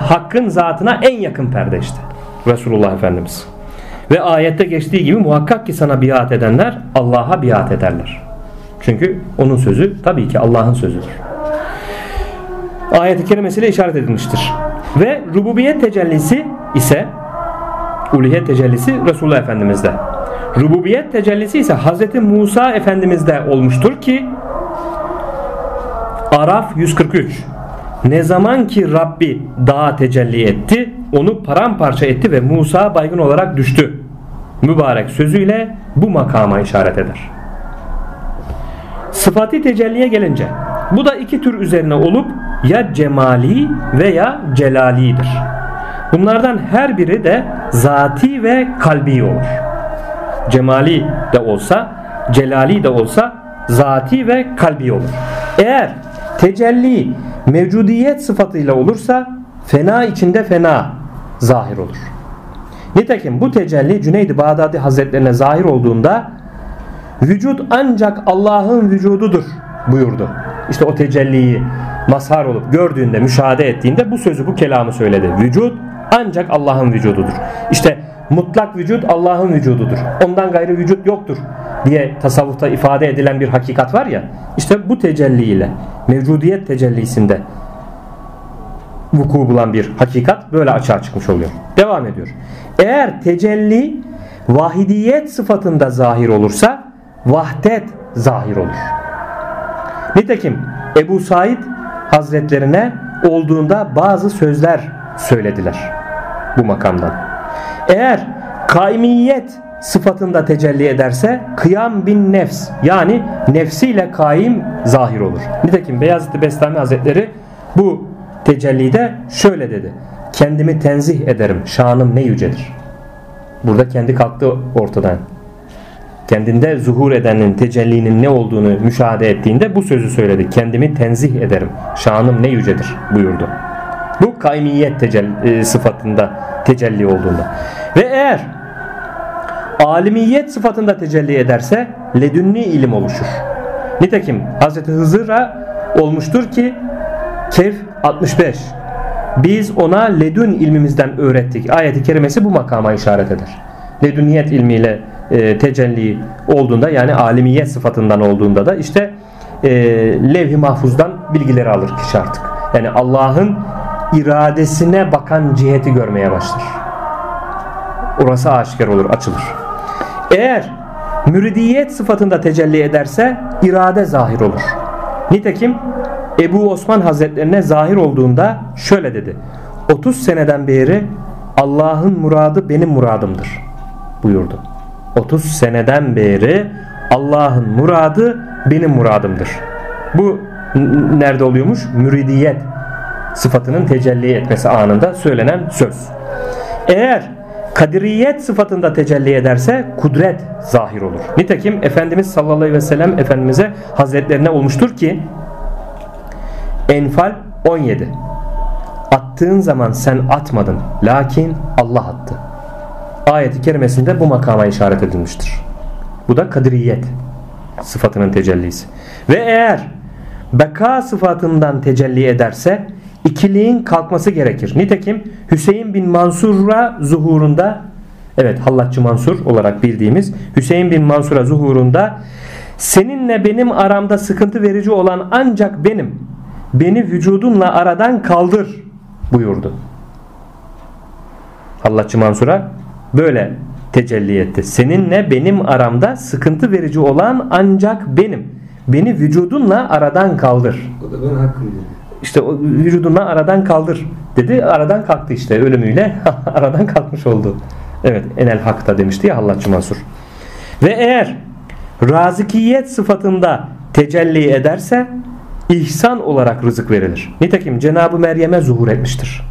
hakkın zatına en yakın perde işte. Resulullah Efendimiz. Ve ayette geçtiği gibi muhakkak ki sana biat edenler Allah'a biat ederler. Çünkü onun sözü tabii ki Allah'ın sözüdür. Ayet-i kerimesiyle işaret edilmiştir. Ve rububiyet tecellisi ise uluhiyet tecellisi Resulullah Efendimiz'de. Rububiyet tecellisi ise Hz. Musa Efendimiz'de olmuştur ki Araf 143 ne zaman ki Rabbi dağa tecelli etti onu paramparça etti ve Musa baygın olarak düştü. Mübarek sözüyle bu makama işaret eder. Sıfatı tecelliye gelince bu da iki tür üzerine olup ya cemali veya celalidir. Bunlardan her biri de zati ve kalbi olur. Cemali de olsa, celali de olsa zati ve kalbi olur. Eğer tecelli mevcudiyet sıfatıyla olursa fena içinde fena zahir olur. Nitekim bu tecelli Cüneyd-i Bağdadi Hazretlerine zahir olduğunda vücut ancak Allah'ın vücududur buyurdu. İşte o tecelliyi mazhar olup gördüğünde, müşahede ettiğinde bu sözü, bu kelamı söyledi. Vücut ancak Allah'ın vücududur. İşte mutlak vücut Allah'ın vücududur. Ondan gayrı vücut yoktur diye tasavvufta ifade edilen bir hakikat var ya. İşte bu tecelli ile mevcudiyet tecellisinde vuku bulan bir hakikat böyle açığa çıkmış oluyor. Devam ediyor. Eğer tecelli vahidiyet sıfatında zahir olursa vahdet zahir olur. Nitekim Ebu Said Hazretlerine olduğunda bazı sözler söylediler bu makamdan. Eğer kaimiyet sıfatında tecelli ederse kıyam bin nefs yani nefsiyle kaim zahir olur. Nitekim Beyazıt Bestami Hazretleri bu tecellide şöyle dedi. Kendimi tenzih ederim. Şanım ne yücedir. Burada kendi kalktı ortadan. Kendinde zuhur edenin tecellinin ne olduğunu müşahede ettiğinde bu sözü söyledi. Kendimi tenzih ederim. Şanım ne yücedir buyurdu. Bu kaimiyet tecelli, e, sıfatında tecelli olduğunda. Ve eğer alimiyet sıfatında tecelli ederse ledünni ilim oluşur. Nitekim Hz. Hızır'a olmuştur ki Kehf 65 biz ona ledün ilmimizden öğrettik. Ayeti kerimesi bu makama işaret eder. Ledüniyet ilmiyle e, tecelli olduğunda yani alimiyet sıfatından olduğunda da işte e, levh-i mahfuzdan bilgileri alır kişi artık. Yani Allah'ın iradesine bakan ciheti görmeye başlar. Orası aşikar olur, açılır. Eğer müridiyet sıfatında tecelli ederse irade zahir olur. Nitekim Ebu Osman Hazretlerine zahir olduğunda şöyle dedi. 30 seneden beri Allah'ın muradı benim muradımdır buyurdu. 30 seneden beri Allah'ın muradı benim muradımdır. Bu nerede oluyormuş? Müridiyet sıfatının tecelli etmesi anında söylenen söz. Eğer kadiriyet sıfatında tecelli ederse kudret zahir olur. Nitekim Efendimiz sallallahu aleyhi ve sellem Efendimiz'e hazretlerine olmuştur ki Enfal 17 Attığın zaman sen atmadın lakin Allah attı. Ayeti kerimesinde bu makama işaret edilmiştir. Bu da kadiriyet sıfatının tecellisi. Ve eğer beka sıfatından tecelli ederse ikiliğin kalkması gerekir. Nitekim Hüseyin bin Mansur'a zuhurunda evet Hallatçı Mansur olarak bildiğimiz Hüseyin bin Mansur'a zuhurunda seninle benim aramda sıkıntı verici olan ancak benim beni vücudunla aradan kaldır buyurdu. Hallatçı Mansur'a böyle tecelli etti. Seninle benim aramda sıkıntı verici olan ancak benim. Beni vücudunla aradan kaldır. O da ben hakkım dedi. İşte o vücudunla aradan kaldır dedi. Aradan kalktı işte ölümüyle aradan kalkmış oldu. Evet enel hakta demişti ya Hallatçı Mansur. Ve eğer razikiyet sıfatında tecelli ederse ihsan olarak rızık verilir. Nitekim Cenab-ı Meryem'e zuhur etmiştir.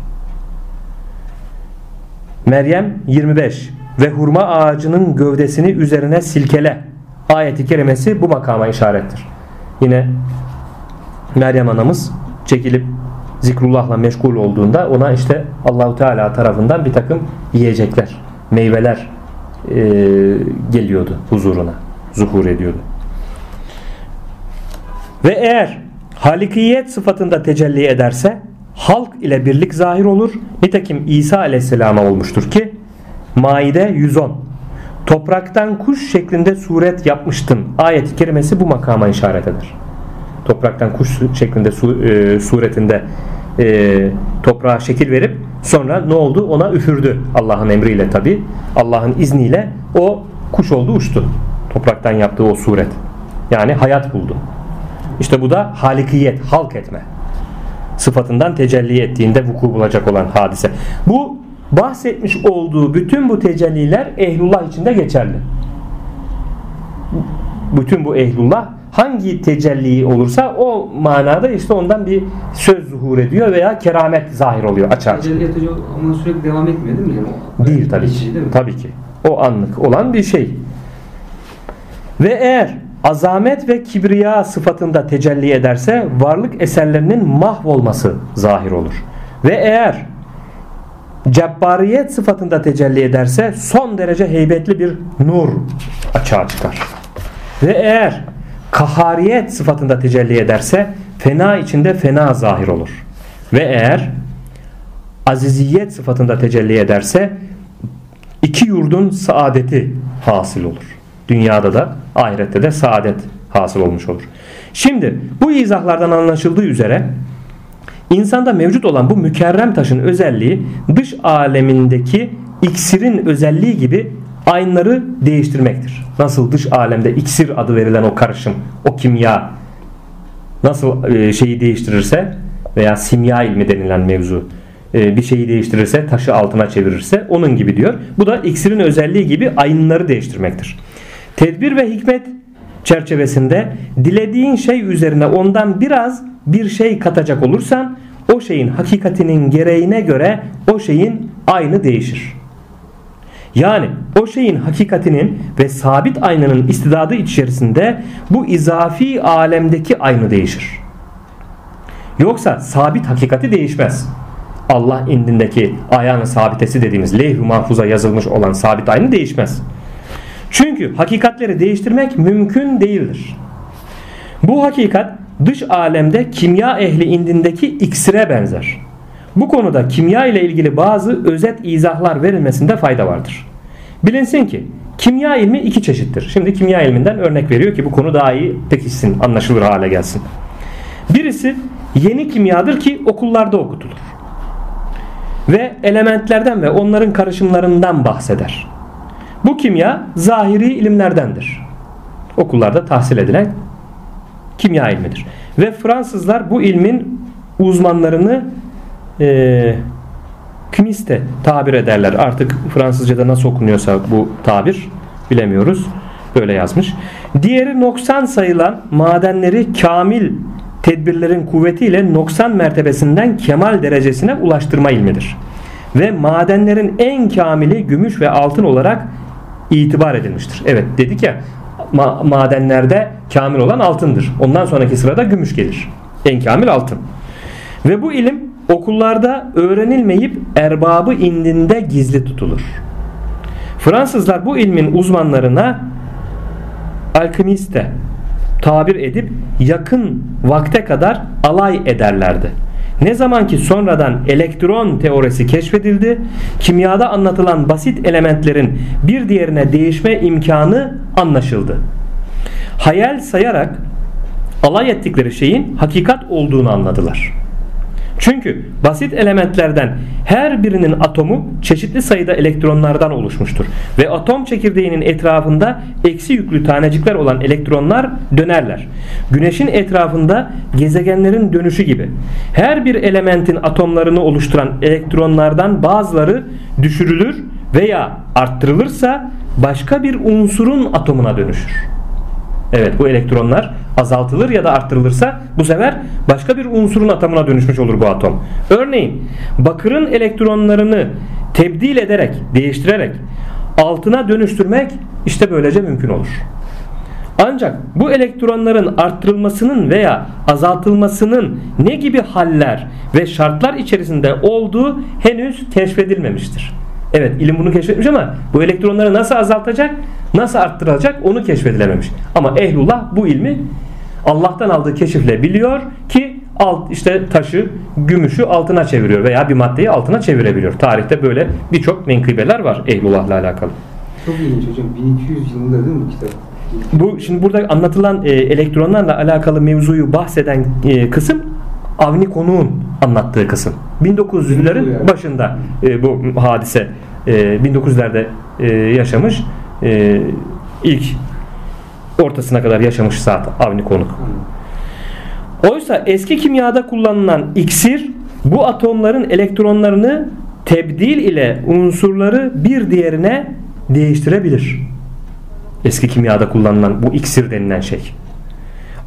Meryem 25 ve hurma ağacının gövdesini üzerine silkele ayeti kerimesi bu makama işarettir. Yine Meryem anamız çekilip zikrullahla meşgul olduğunda ona işte Allahu Teala tarafından bir takım yiyecekler, meyveler e, geliyordu huzuruna, zuhur ediyordu. Ve eğer halikiyet sıfatında tecelli ederse halk ile birlik zahir olur. Nitekim İsa aleyhisselama olmuştur ki Maide 110 Topraktan kuş şeklinde suret yapmıştın. Ayet-i kerimesi bu makama işaret eder. Topraktan kuş şeklinde su, e, suretinde e, toprağa şekil verip sonra ne oldu? Ona üfürdü Allah'ın emriyle tabi. Allah'ın izniyle o kuş oldu uçtu. Topraktan yaptığı o suret. Yani hayat buldu. İşte bu da halikiyet, halk etme sıfatından tecelli ettiğinde vuku bulacak olan hadise. Bu bahsetmiş olduğu bütün bu tecelliler ehlullah içinde geçerli. Bütün bu ehlullah hangi tecelli olursa o manada işte ondan bir söz zuhur ediyor veya keramet zahir oluyor açığa. Tecelliyat hocam ama sürekli devam etmiyor değil mi? Yani Değil tabii ki. değil mi? Tabii ki. O anlık olan bir şey. Ve eğer azamet ve kibriya sıfatında tecelli ederse varlık eserlerinin mahvolması zahir olur. Ve eğer cebbariyet sıfatında tecelli ederse son derece heybetli bir nur açığa çıkar. Ve eğer kahariyet sıfatında tecelli ederse fena içinde fena zahir olur. Ve eğer aziziyet sıfatında tecelli ederse iki yurdun saadeti hasıl olur. Dünyada da ahirette de saadet hasıl olmuş olur. Şimdi bu izahlardan anlaşıldığı üzere insanda mevcut olan bu mükerrem taşın özelliği dış alemindeki iksirin özelliği gibi aynları değiştirmektir. Nasıl dış alemde iksir adı verilen o karışım, o kimya nasıl e, şeyi değiştirirse veya simya ilmi denilen mevzu e, bir şeyi değiştirirse, taşı altına çevirirse onun gibi diyor. Bu da iksirin özelliği gibi aynları değiştirmektir. Tedbir ve hikmet çerçevesinde dilediğin şey üzerine ondan biraz bir şey katacak olursan o şeyin hakikatinin gereğine göre o şeyin aynı değişir. Yani o şeyin hakikatinin ve sabit aynanın istidadı içerisinde bu izafi alemdeki aynı değişir. Yoksa sabit hakikati değişmez. Allah indindeki ayağını sabitesi dediğimiz levh-i mahfuza yazılmış olan sabit aynı değişmez. Çünkü hakikatleri değiştirmek mümkün değildir. Bu hakikat dış alemde kimya ehli indindeki iksire benzer. Bu konuda kimya ile ilgili bazı özet izahlar verilmesinde fayda vardır. Bilinsin ki kimya ilmi iki çeşittir. Şimdi kimya ilminden örnek veriyor ki bu konu daha iyi pekişsin, anlaşılır hale gelsin. Birisi yeni kimyadır ki okullarda okutulur. Ve elementlerden ve onların karışımlarından bahseder. Bu kimya zahiri ilimlerdendir. Okullarda tahsil edilen kimya ilmidir. Ve Fransızlar bu ilmin uzmanlarını e, kümiste tabir ederler. Artık Fransızca'da nasıl okunuyorsa bu tabir bilemiyoruz. Böyle yazmış. Diğeri noksan sayılan madenleri kamil tedbirlerin kuvvetiyle noksan mertebesinden kemal derecesine ulaştırma ilmidir. Ve madenlerin en kamili gümüş ve altın olarak itibar edilmiştir. Evet dedik ya ma madenlerde kamil olan altındır. Ondan sonraki sırada gümüş gelir. En kamil altın. Ve bu ilim okullarda öğrenilmeyip erbabı indinde gizli tutulur. Fransızlar bu ilmin uzmanlarına alkimiste tabir edip yakın vakte kadar alay ederlerdi. Ne zaman ki sonradan elektron teorisi keşfedildi, kimyada anlatılan basit elementlerin bir diğerine değişme imkanı anlaşıldı. Hayal sayarak alay ettikleri şeyin hakikat olduğunu anladılar. Çünkü basit elementlerden her birinin atomu çeşitli sayıda elektronlardan oluşmuştur. Ve atom çekirdeğinin etrafında eksi yüklü tanecikler olan elektronlar dönerler. Güneşin etrafında gezegenlerin dönüşü gibi. Her bir elementin atomlarını oluşturan elektronlardan bazıları düşürülür veya arttırılırsa başka bir unsurun atomuna dönüşür. Evet bu elektronlar azaltılır ya da arttırılırsa bu sefer başka bir unsurun atomuna dönüşmüş olur bu atom. Örneğin bakırın elektronlarını tebdil ederek, değiştirerek altına dönüştürmek işte böylece mümkün olur. Ancak bu elektronların arttırılmasının veya azaltılmasının ne gibi haller ve şartlar içerisinde olduğu henüz keşfedilmemiştir. Evet ilim bunu keşfetmiş ama bu elektronları nasıl azaltacak, nasıl arttıracak onu keşfedilememiş. Ama ehlullah bu ilmi Allah'tan aldığı keşifle biliyor ki alt işte taşı, gümüşü altına çeviriyor veya bir maddeyi altına çevirebiliyor. Tarihte böyle birçok menkıbeler var ehlullahla alakalı. Çok ilginç hocam. 1200 yılında değil mi kitap? Bu şimdi burada anlatılan e, elektronlarla alakalı mevzuyu bahseden e, kısım Avni Konuğ'un anlattığı kısım. 1900'lerin başında e, bu hadise e, 1900'lerde e, yaşamış. E, ilk ortasına kadar yaşamış zaten Avni Konuk. Oysa eski kimyada kullanılan iksir bu atomların elektronlarını tebdil ile unsurları bir diğerine değiştirebilir. Eski kimyada kullanılan bu iksir denilen şey.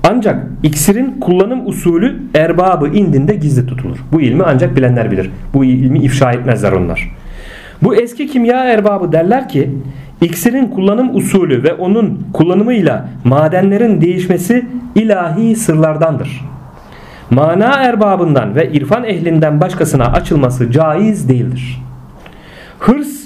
Ancak iksirin kullanım usulü erbabı indinde gizli tutulur. Bu ilmi ancak bilenler bilir. Bu ilmi ifşa etmezler onlar. Bu eski kimya erbabı derler ki iksirin kullanım usulü ve onun kullanımıyla madenlerin değişmesi ilahi sırlardandır. Mana erbabından ve irfan ehlinden başkasına açılması caiz değildir. Hırs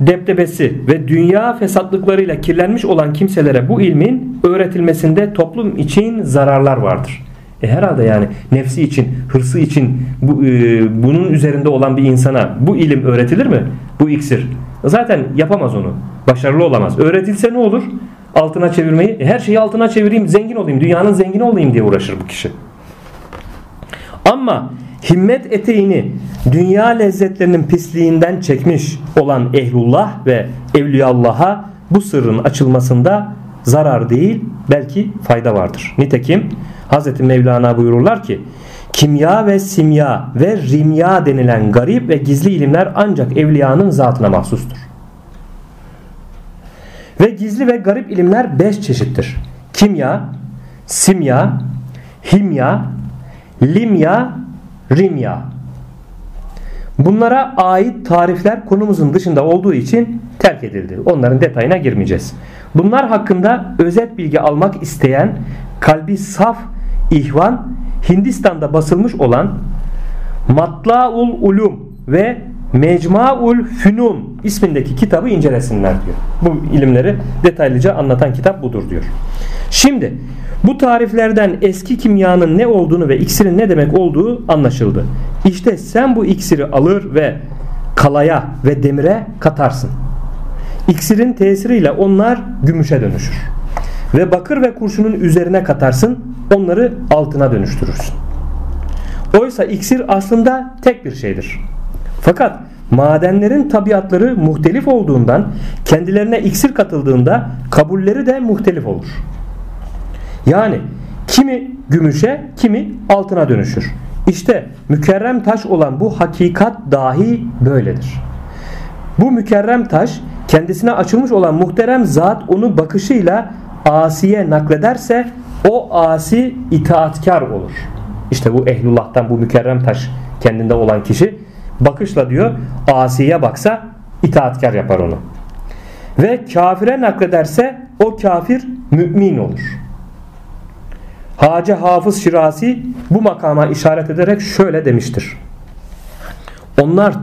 deptebesi ve dünya fesatlıklarıyla kirlenmiş olan kimselere bu ilmin öğretilmesinde toplum için zararlar vardır. E herhalde yani nefsi için, hırsı için bu, e, bunun üzerinde olan bir insana bu ilim öğretilir mi? Bu iksir. Zaten yapamaz onu. Başarılı olamaz. Öğretilse ne olur? Altına çevirmeyi. E her şeyi altına çevireyim, zengin olayım, dünyanın zengini olayım diye uğraşır bu kişi. Ama himmet eteğini dünya lezzetlerinin pisliğinden çekmiş olan ehlullah ve evliyallah'a bu sırrın açılmasında zarar değil belki fayda vardır. Nitekim Hz. Mevlana buyururlar ki kimya ve simya ve rimya denilen garip ve gizli ilimler ancak evliyanın zatına mahsustur. Ve gizli ve garip ilimler beş çeşittir. Kimya, simya, himya, limya, rimya. Bunlara ait tarifler konumuzun dışında olduğu için terk edildi. Onların detayına girmeyeceğiz. Bunlar hakkında özet bilgi almak isteyen kalbi saf ihvan Hindistan'da basılmış olan Matlaul Ulum ve Mecmuaul Fünun ismindeki kitabı incelesinler diyor. Bu ilimleri detaylıca anlatan kitap budur diyor. Şimdi bu tariflerden eski kimyanın ne olduğunu ve iksirin ne demek olduğu anlaşıldı. İşte sen bu iksiri alır ve kalaya ve demire katarsın. İksirin tesiriyle onlar gümüşe dönüşür. Ve bakır ve kurşunun üzerine katarsın, onları altına dönüştürürsün. Oysa iksir aslında tek bir şeydir. Fakat madenlerin tabiatları muhtelif olduğundan kendilerine iksir katıldığında kabulleri de muhtelif olur. Yani kimi gümüşe kimi altına dönüşür. İşte mükerrem taş olan bu hakikat dahi böyledir. Bu mükerrem taş kendisine açılmış olan muhterem zat onu bakışıyla asiye naklederse o asi itaatkar olur. İşte bu ehlullah'tan bu mükerrem taş kendinde olan kişi bakışla diyor asiye baksa itaatkar yapar onu. Ve kafire naklederse o kafir mümin olur. Hacı Hafız Şirasi bu makama işaret ederek şöyle demiştir. Onlar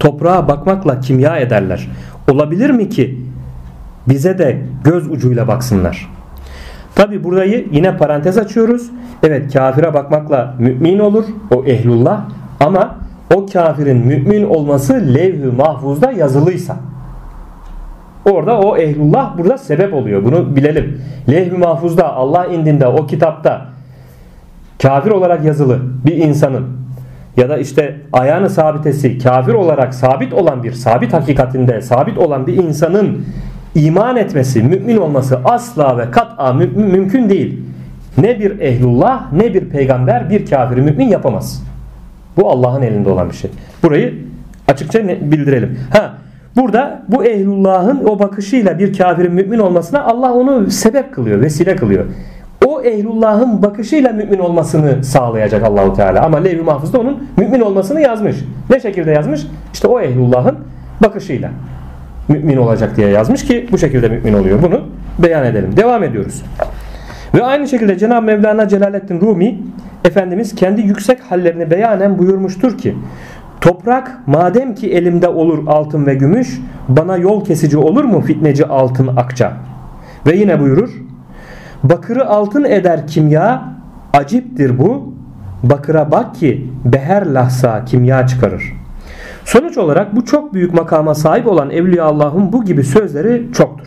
toprağa bakmakla kimya ederler. Olabilir mi ki bize de göz ucuyla baksınlar? Tabi burayı yine parantez açıyoruz. Evet kafire bakmakla mümin olur o ehlullah ama o kafirin mümin olması levh-i mahfuzda yazılıysa orada o ehlullah burada sebep oluyor. Bunu bilelim. Levh-i mahfuzda Allah indinde o kitapta kafir olarak yazılı bir insanın ya da işte ayağını sabitesi kafir olarak sabit olan bir sabit hakikatinde sabit olan bir insanın iman etmesi, mümin olması asla ve kat'a mü mümkün değil. Ne bir ehlullah ne bir peygamber bir kafiri mümin yapamaz. Bu Allah'ın elinde olan bir şey. Burayı açıkça bildirelim. Ha Burada bu ehlullahın o bakışıyla bir kafirin mümin olmasına Allah onu sebep kılıyor, vesile kılıyor. O ehlullahın bakışıyla mümin olmasını sağlayacak Allahu Teala. Ama Levh-i Mahfuz'da onun mümin olmasını yazmış. Ne şekilde yazmış? İşte o ehlullahın bakışıyla mümin olacak diye yazmış ki bu şekilde mümin oluyor. Bunu beyan edelim. Devam ediyoruz. Ve aynı şekilde Cenab-ı Mevlana Celaleddin Rumi Efendimiz kendi yüksek hallerini beyanen buyurmuştur ki Toprak madem ki elimde olur altın ve gümüş bana yol kesici olur mu fitneci altın akça? Ve yine buyurur Bakırı altın eder kimya aciptir bu bakıra bak ki beher lahsa kimya çıkarır. Sonuç olarak bu çok büyük makama sahip olan Evliya Allah'ın bu gibi sözleri çoktur.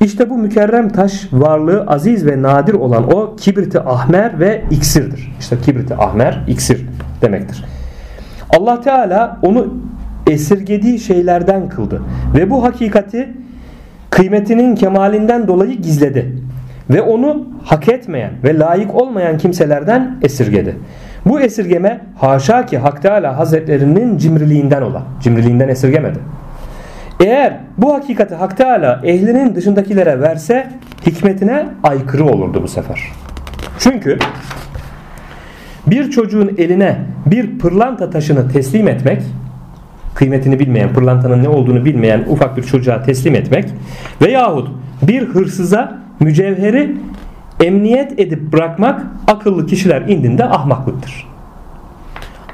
İşte bu mükerrem taş varlığı aziz ve nadir olan o kibriti ahmer ve iksirdir. İşte kibriti ahmer iksir demektir. Allah Teala onu esirgediği şeylerden kıldı ve bu hakikati kıymetinin kemalinden dolayı gizledi ve onu hak etmeyen ve layık olmayan kimselerden esirgedi. Bu esirgeme haşa ki Hak Teala Hazretlerinin cimriliğinden ola. Cimriliğinden esirgemedi. Eğer bu hakikati Hak Teala ehlinin dışındakilere verse hikmetine aykırı olurdu bu sefer. Çünkü bir çocuğun eline bir pırlanta taşını teslim etmek kıymetini bilmeyen, pırlantanın ne olduğunu bilmeyen ufak bir çocuğa teslim etmek veyahut bir hırsıza mücevheri emniyet edip bırakmak akıllı kişiler indinde ahmaklıktır.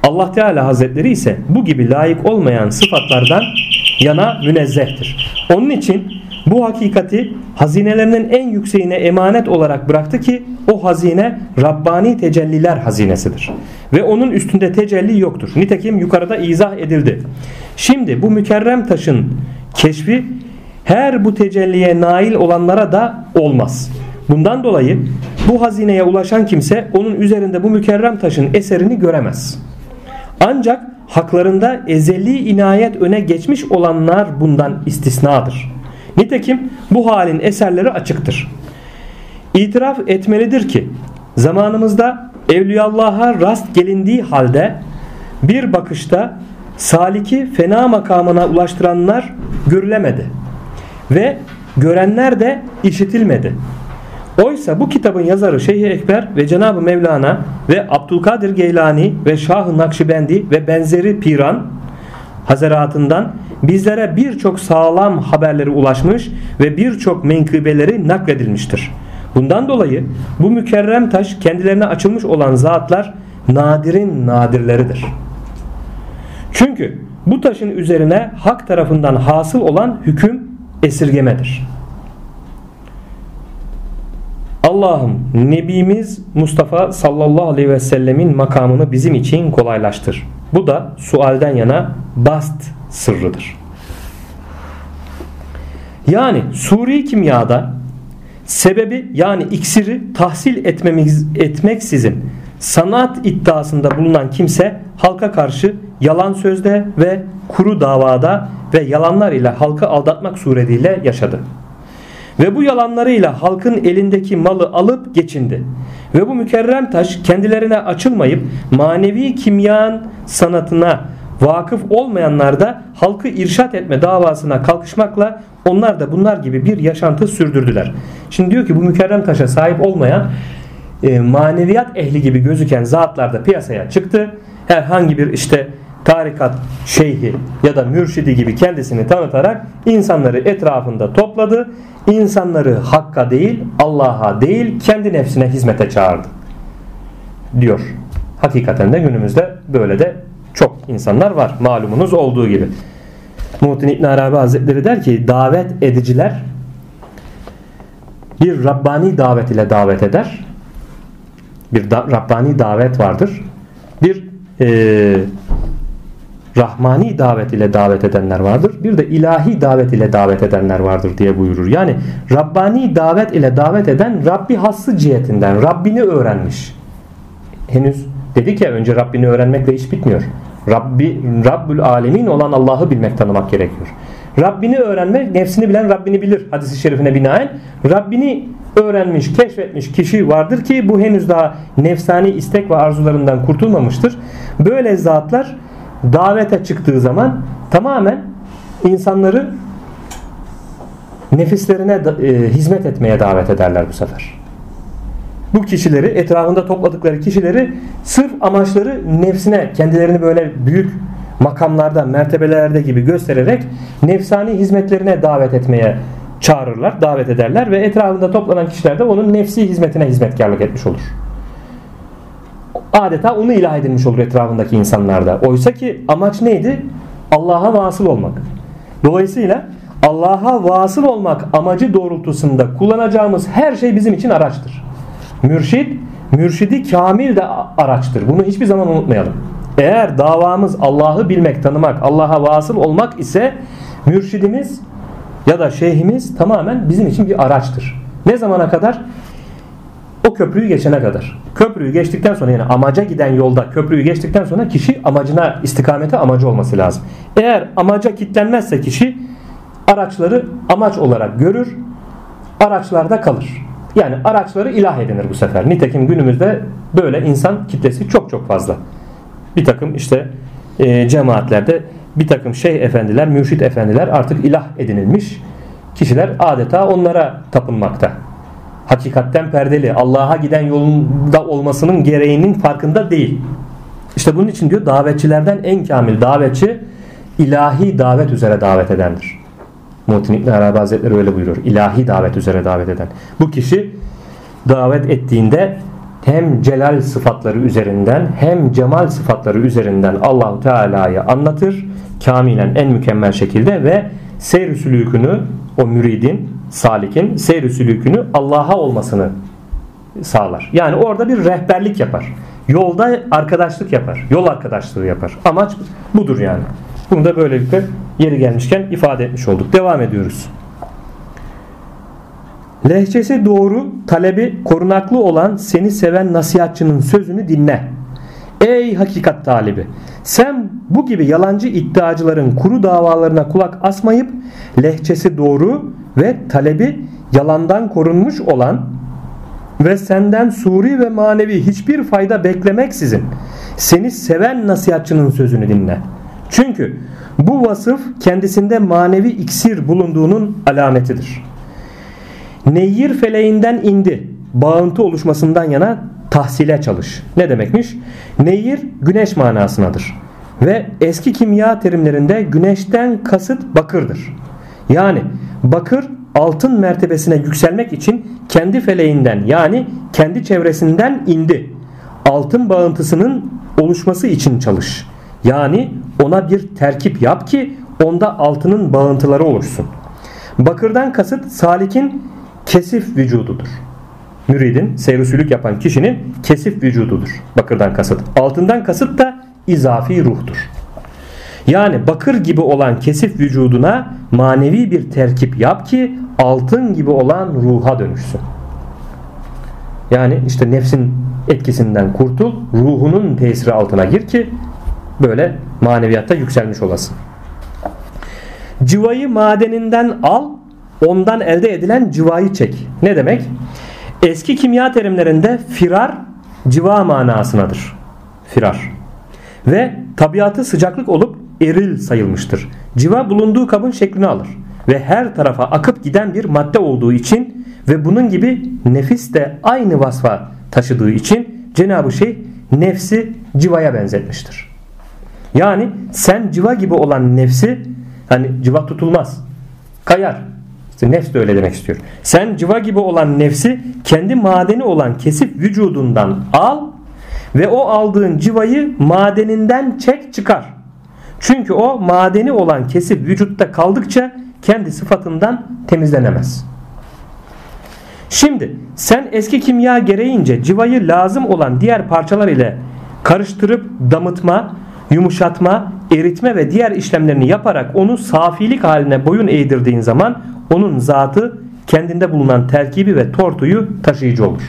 Allah Teala Hazretleri ise bu gibi layık olmayan sıfatlardan yana münezzehtir. Onun için bu hakikati hazinelerinin en yükseğine emanet olarak bıraktı ki o hazine Rabbani tecelliler hazinesidir. Ve onun üstünde tecelli yoktur. Nitekim yukarıda izah edildi. Şimdi bu mükerrem taşın keşfi her bu tecelliye nail olanlara da olmaz. Bundan dolayı bu hazineye ulaşan kimse onun üzerinde bu mükerrem taşın eserini göremez. Ancak haklarında ezeli inayet öne geçmiş olanlar bundan istisnadır. Nitekim bu halin eserleri açıktır. İtiraf etmelidir ki zamanımızda Evliyallah'a rast gelindiği halde bir bakışta saliki fena makamına ulaştıranlar görülemedi. Ve görenler de işitilmedi. Oysa bu kitabın yazarı Şeyh Ekber ve Cenab-ı Mevlana ve Abdülkadir Geylani ve Şah-ı Nakşibendi ve benzeri piran hazaratından bizlere birçok sağlam haberleri ulaşmış ve birçok menkıbeleri nakledilmiştir. Bundan dolayı bu mükerrem taş kendilerine açılmış olan zatlar nadirin nadirleridir. Çünkü bu taşın üzerine hak tarafından hasıl olan hüküm esirgemedir. Allah'ım Nebimiz Mustafa sallallahu aleyhi ve sellemin makamını bizim için kolaylaştır. Bu da sualden yana bast sırrıdır. Yani suri kimyada sebebi yani iksiri tahsil etmemiz, etmeksizin sanat iddiasında bulunan kimse halka karşı yalan sözde ve kuru davada ve yalanlar ile halkı aldatmak suretiyle yaşadı. Ve bu yalanlarıyla halkın elindeki malı alıp geçindi. Ve bu mükerrem taş kendilerine açılmayıp manevi kimyan sanatına vakıf olmayanlar da halkı irşat etme davasına kalkışmakla onlar da bunlar gibi bir yaşantı sürdürdüler. Şimdi diyor ki bu mükerrem taşa sahip olmayan e, maneviyat ehli gibi gözüken zatlar da piyasaya çıktı. Herhangi bir işte tarikat şeyhi ya da mürşidi gibi kendisini tanıtarak insanları etrafında topladı. İnsanları hakka değil Allah'a değil kendi nefsine hizmete çağırdı. Diyor. Hakikaten de günümüzde böyle de çok insanlar var. Malumunuz olduğu gibi. Muhittin İbn Arabi Hazretleri der ki davet ediciler bir Rabbani davet ile davet eder. Bir da, Rabbani davet vardır. Bir e, Rahmani davet ile davet edenler vardır. Bir de ilahi davet ile davet edenler vardır diye buyurur. Yani Rabbani davet ile davet eden Rabbi hası cihetinden Rabbini öğrenmiş. Henüz dedik ya önce Rabbini öğrenmekle iş bitmiyor. Rabbi, Rabbül Alemin olan Allah'ı bilmek tanımak gerekiyor. Rabbini öğrenmek nefsini bilen Rabbini bilir hadisi şerifine binaen. Rabbini öğrenmiş, keşfetmiş kişi vardır ki bu henüz daha nefsani istek ve arzularından kurtulmamıştır. Böyle zatlar davete çıktığı zaman tamamen insanları nefislerine e, hizmet etmeye davet ederler bu sefer. Bu kişileri etrafında topladıkları kişileri sırf amaçları nefsine kendilerini böyle büyük makamlarda, mertebelerde gibi göstererek nefsani hizmetlerine davet etmeye çağırırlar, davet ederler ve etrafında toplanan kişiler de onun nefsi hizmetine hizmetkarlık etmiş olur adeta onu ilah edilmiş olur etrafındaki insanlarda. Oysa ki amaç neydi? Allah'a vasıl olmak. Dolayısıyla Allah'a vasıl olmak amacı doğrultusunda kullanacağımız her şey bizim için araçtır. Mürşid, mürşidi kamil de araçtır. Bunu hiçbir zaman unutmayalım. Eğer davamız Allah'ı bilmek, tanımak, Allah'a vasıl olmak ise mürşidimiz ya da şeyhimiz tamamen bizim için bir araçtır. Ne zamana kadar? O köprüyü geçene kadar. Köprüyü geçtikten sonra yani amaca giden yolda köprüyü geçtikten sonra kişi amacına istikamete amacı olması lazım. Eğer amaca kitlenmezse kişi araçları amaç olarak görür, araçlarda kalır. Yani araçları ilah edinir bu sefer. Nitekim günümüzde böyle insan kitlesi çok çok fazla. Bir takım işte e, cemaatlerde bir takım şeyh efendiler, mürşit efendiler artık ilah edinilmiş. Kişiler adeta onlara tapınmakta hakikatten perdeli. Allah'a giden yolunda olmasının gereğinin farkında değil. İşte bunun için diyor davetçilerden en kamil davetçi ilahi davet üzere davet edendir. Muhittin İbn Arabi Hazretleri öyle buyuruyor. İlahi davet üzere davet eden. Bu kişi davet ettiğinde hem celal sıfatları üzerinden hem cemal sıfatları üzerinden Allahu Teala'yı anlatır. Kamilen en mükemmel şekilde ve seyr sülükünü o müridin salikin seyr sülükünü Allah'a olmasını sağlar. Yani orada bir rehberlik yapar. Yolda arkadaşlık yapar. Yol arkadaşlığı yapar. Amaç budur yani. Bunu da böylelikle yeri gelmişken ifade etmiş olduk. Devam ediyoruz. Lehçesi doğru, talebi korunaklı olan seni seven nasihatçının sözünü dinle. Ey hakikat talibi! Sen bu gibi yalancı iddiacıların kuru davalarına kulak asmayıp lehçesi doğru ve talebi yalandan korunmuş olan ve senden suri ve manevi hiçbir fayda beklemeksizin seni seven nasihatçının sözünü dinle. Çünkü bu vasıf kendisinde manevi iksir bulunduğunun alametidir. Neyir feleğinden indi. Bağıntı oluşmasından yana tahsile çalış. Ne demekmiş? Neyir güneş manasınadır. Ve eski kimya terimlerinde güneşten kasıt bakırdır. Yani bakır altın mertebesine yükselmek için kendi feleğinden yani kendi çevresinden indi. Altın bağıntısının oluşması için çalış. Yani ona bir terkip yap ki onda altının bağıntıları oluşsun. Bakırdan kasıt salikin kesif vücududur. Müridin seyrüsülük yapan kişinin kesif vücududur. Bakırdan kasıt. Altından kasıt da izafi ruhtur. Yani bakır gibi olan kesif vücuduna manevi bir terkip yap ki altın gibi olan ruha dönüşsün. Yani işte nefsin etkisinden kurtul, ruhunun tesiri altına gir ki böyle maneviyatta yükselmiş olasın. Civayı madeninden al, ondan elde edilen civayı çek. Ne demek? Eski kimya terimlerinde firar civa manasınadır. Firar. Ve tabiatı sıcaklık olup eril sayılmıştır. Civa bulunduğu kabın şeklini alır ve her tarafa akıp giden bir madde olduğu için ve bunun gibi nefis de aynı vasfa taşıdığı için Cenab-ı Şeyh nefsi civaya benzetmiştir. Yani sen civa gibi olan nefsi hani civa tutulmaz. Kayar. İşte nefs de öyle demek istiyor. Sen civa gibi olan nefsi kendi madeni olan kesip vücudundan al ve o aldığın civayı madeninden çek çıkar. Çünkü o madeni olan kesip vücutta kaldıkça kendi sıfatından temizlenemez. Şimdi sen eski kimya gereğince civayı lazım olan diğer parçalar ile karıştırıp damıtma, yumuşatma, eritme ve diğer işlemlerini yaparak onu safilik haline boyun eğdirdiğin zaman onun zatı kendinde bulunan terkibi ve tortuyu taşıyıcı olur.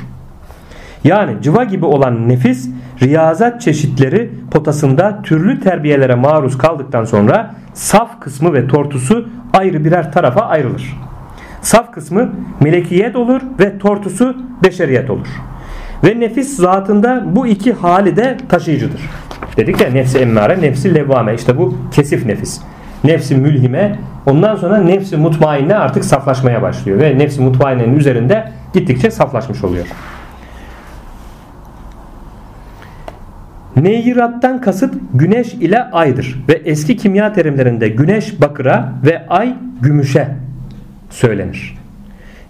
Yani cıva gibi olan nefis riyazat çeşitleri potasında türlü terbiyelere maruz kaldıktan sonra saf kısmı ve tortusu ayrı birer tarafa ayrılır. Saf kısmı melekiyet olur ve tortusu beşeriyet olur. Ve nefis zatında bu iki hali de taşıyıcıdır. Dedik ya nefsi emmare, nefsi levvame. İşte bu kesif nefis. Nefsi mülhime, ondan sonra nefsi mutmainne artık saflaşmaya başlıyor. Ve nefsi mutmainnenin üzerinde gittikçe saflaşmış oluyor. Neyrattan kasıt güneş ile aydır ve eski kimya terimlerinde güneş bakıra ve ay gümüşe söylenir.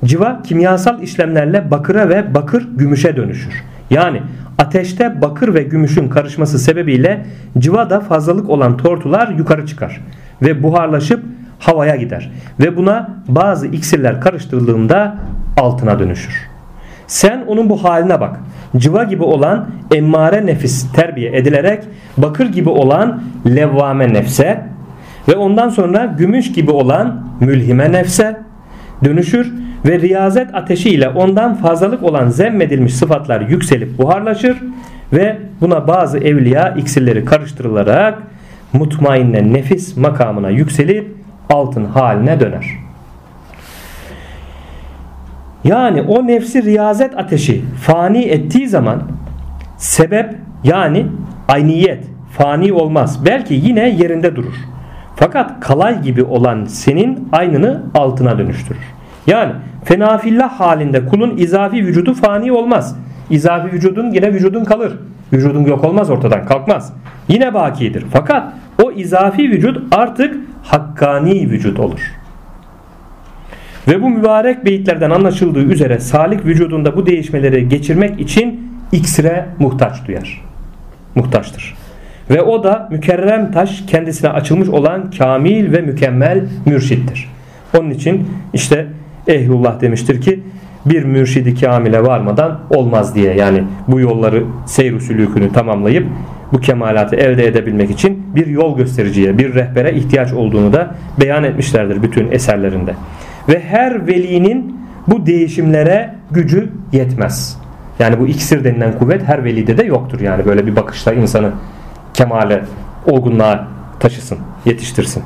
Civa kimyasal işlemlerle bakıra ve bakır gümüşe dönüşür. Yani ateşte bakır ve gümüşün karışması sebebiyle civada fazlalık olan tortular yukarı çıkar ve buharlaşıp havaya gider ve buna bazı iksirler karıştırıldığında altına dönüşür. Sen onun bu haline bak. Cıva gibi olan emmare nefis terbiye edilerek bakır gibi olan levvame nefse ve ondan sonra gümüş gibi olan mülhime nefse dönüşür ve riyazet ateşi ile ondan fazlalık olan zemmedilmiş sıfatlar yükselip buharlaşır ve buna bazı evliya iksirleri karıştırılarak mutmainne nefis makamına yükselip altın haline döner. Yani o nefsi riyazet ateşi fani ettiği zaman sebep yani ayniyet fani olmaz. Belki yine yerinde durur. Fakat kalay gibi olan senin aynını altına dönüştürür. Yani fenafillah halinde kulun izafi vücudu fani olmaz. İzafi vücudun yine vücudun kalır. Vücudun yok olmaz ortadan kalkmaz. Yine bakidir. Fakat o izafi vücut artık hakkani vücut olur. Ve bu mübarek beyitlerden anlaşıldığı üzere salik vücudunda bu değişmeleri geçirmek için iksire muhtaç duyar. Muhtaçtır. Ve o da mükerrem taş kendisine açılmış olan kamil ve mükemmel mürşittir. Onun için işte ehlullah demiştir ki bir mürşidi kamile varmadan olmaz diye yani bu yolları seyr sülükünü tamamlayıp bu kemalatı elde edebilmek için bir yol göstericiye, bir rehbere ihtiyaç olduğunu da beyan etmişlerdir bütün eserlerinde. Ve her velinin bu değişimlere gücü yetmez. Yani bu iksir denilen kuvvet her velide de yoktur. Yani böyle bir bakışta insanı kemale, olgunluğa taşısın, yetiştirsin.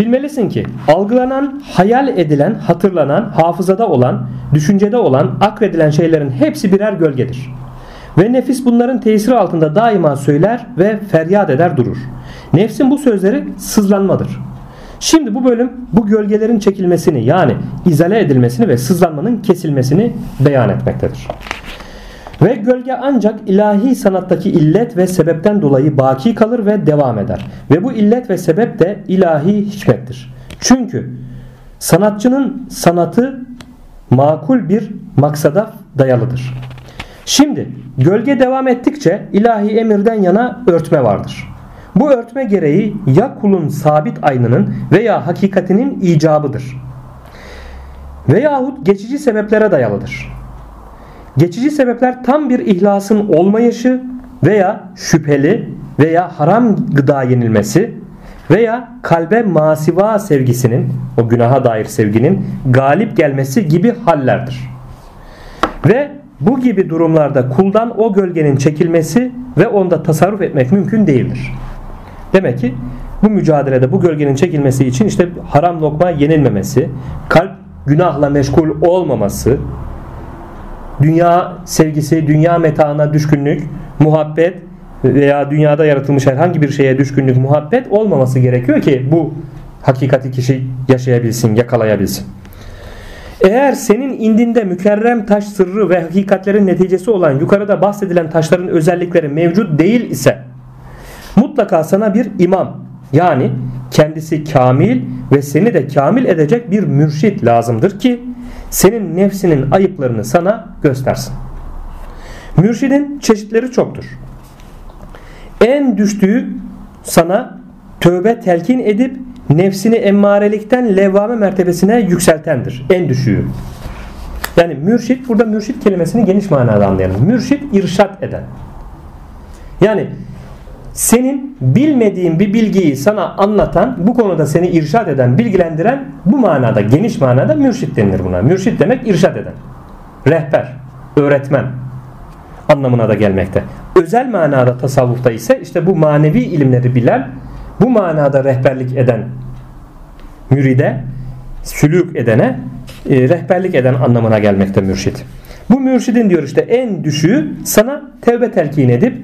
Bilmelisin ki algılanan, hayal edilen, hatırlanan, hafızada olan, düşüncede olan, akredilen şeylerin hepsi birer gölgedir. Ve nefis bunların tesiri altında daima söyler ve feryat eder durur. Nefsin bu sözleri sızlanmadır. Şimdi bu bölüm bu gölgelerin çekilmesini yani izale edilmesini ve sızlanmanın kesilmesini beyan etmektedir. Ve gölge ancak ilahi sanattaki illet ve sebepten dolayı baki kalır ve devam eder. Ve bu illet ve sebep de ilahi hikmettir. Çünkü sanatçının sanatı makul bir maksada dayalıdır. Şimdi gölge devam ettikçe ilahi emirden yana örtme vardır. Bu örtme gereği ya kulun sabit aynının veya hakikatinin icabıdır. Veyahut geçici sebeplere dayalıdır. Geçici sebepler tam bir ihlasın olmayışı veya şüpheli veya haram gıda yenilmesi veya kalbe masiva sevgisinin o günaha dair sevginin galip gelmesi gibi hallerdir. Ve bu gibi durumlarda kuldan o gölgenin çekilmesi ve onda tasarruf etmek mümkün değildir. Demek ki bu mücadelede bu gölgenin çekilmesi için işte haram lokma yenilmemesi, kalp günahla meşgul olmaması, dünya sevgisi, dünya metaına düşkünlük, muhabbet veya dünyada yaratılmış herhangi bir şeye düşkünlük, muhabbet olmaması gerekiyor ki bu hakikati kişi yaşayabilsin, yakalayabilsin. Eğer senin indinde mükerrem taş sırrı ve hakikatlerin neticesi olan yukarıda bahsedilen taşların özellikleri mevcut değil ise mutlaka sana bir imam yani kendisi kamil ve seni de kamil edecek bir mürşit lazımdır ki senin nefsinin ayıplarını sana göstersin. Mürşidin çeşitleri çoktur. En düştüğü sana tövbe telkin edip nefsini emmarelikten levvame mertebesine yükseltendir. En düşüğü. Yani mürşit burada mürşit kelimesini geniş manada anlayalım. Mürşit irşat eden. Yani senin bilmediğin bir bilgiyi sana anlatan, bu konuda seni irşat eden, bilgilendiren bu manada, geniş manada mürşit denilir buna. Mürşit demek irşat eden. Rehber, öğretmen anlamına da gelmekte. Özel manada tasavvufta ise işte bu manevi ilimleri bilen, bu manada rehberlik eden müride, sülük edene e, rehberlik eden anlamına gelmekte mürşit. Bu mürşidin diyor işte en düşüğü sana tevbe telkin edip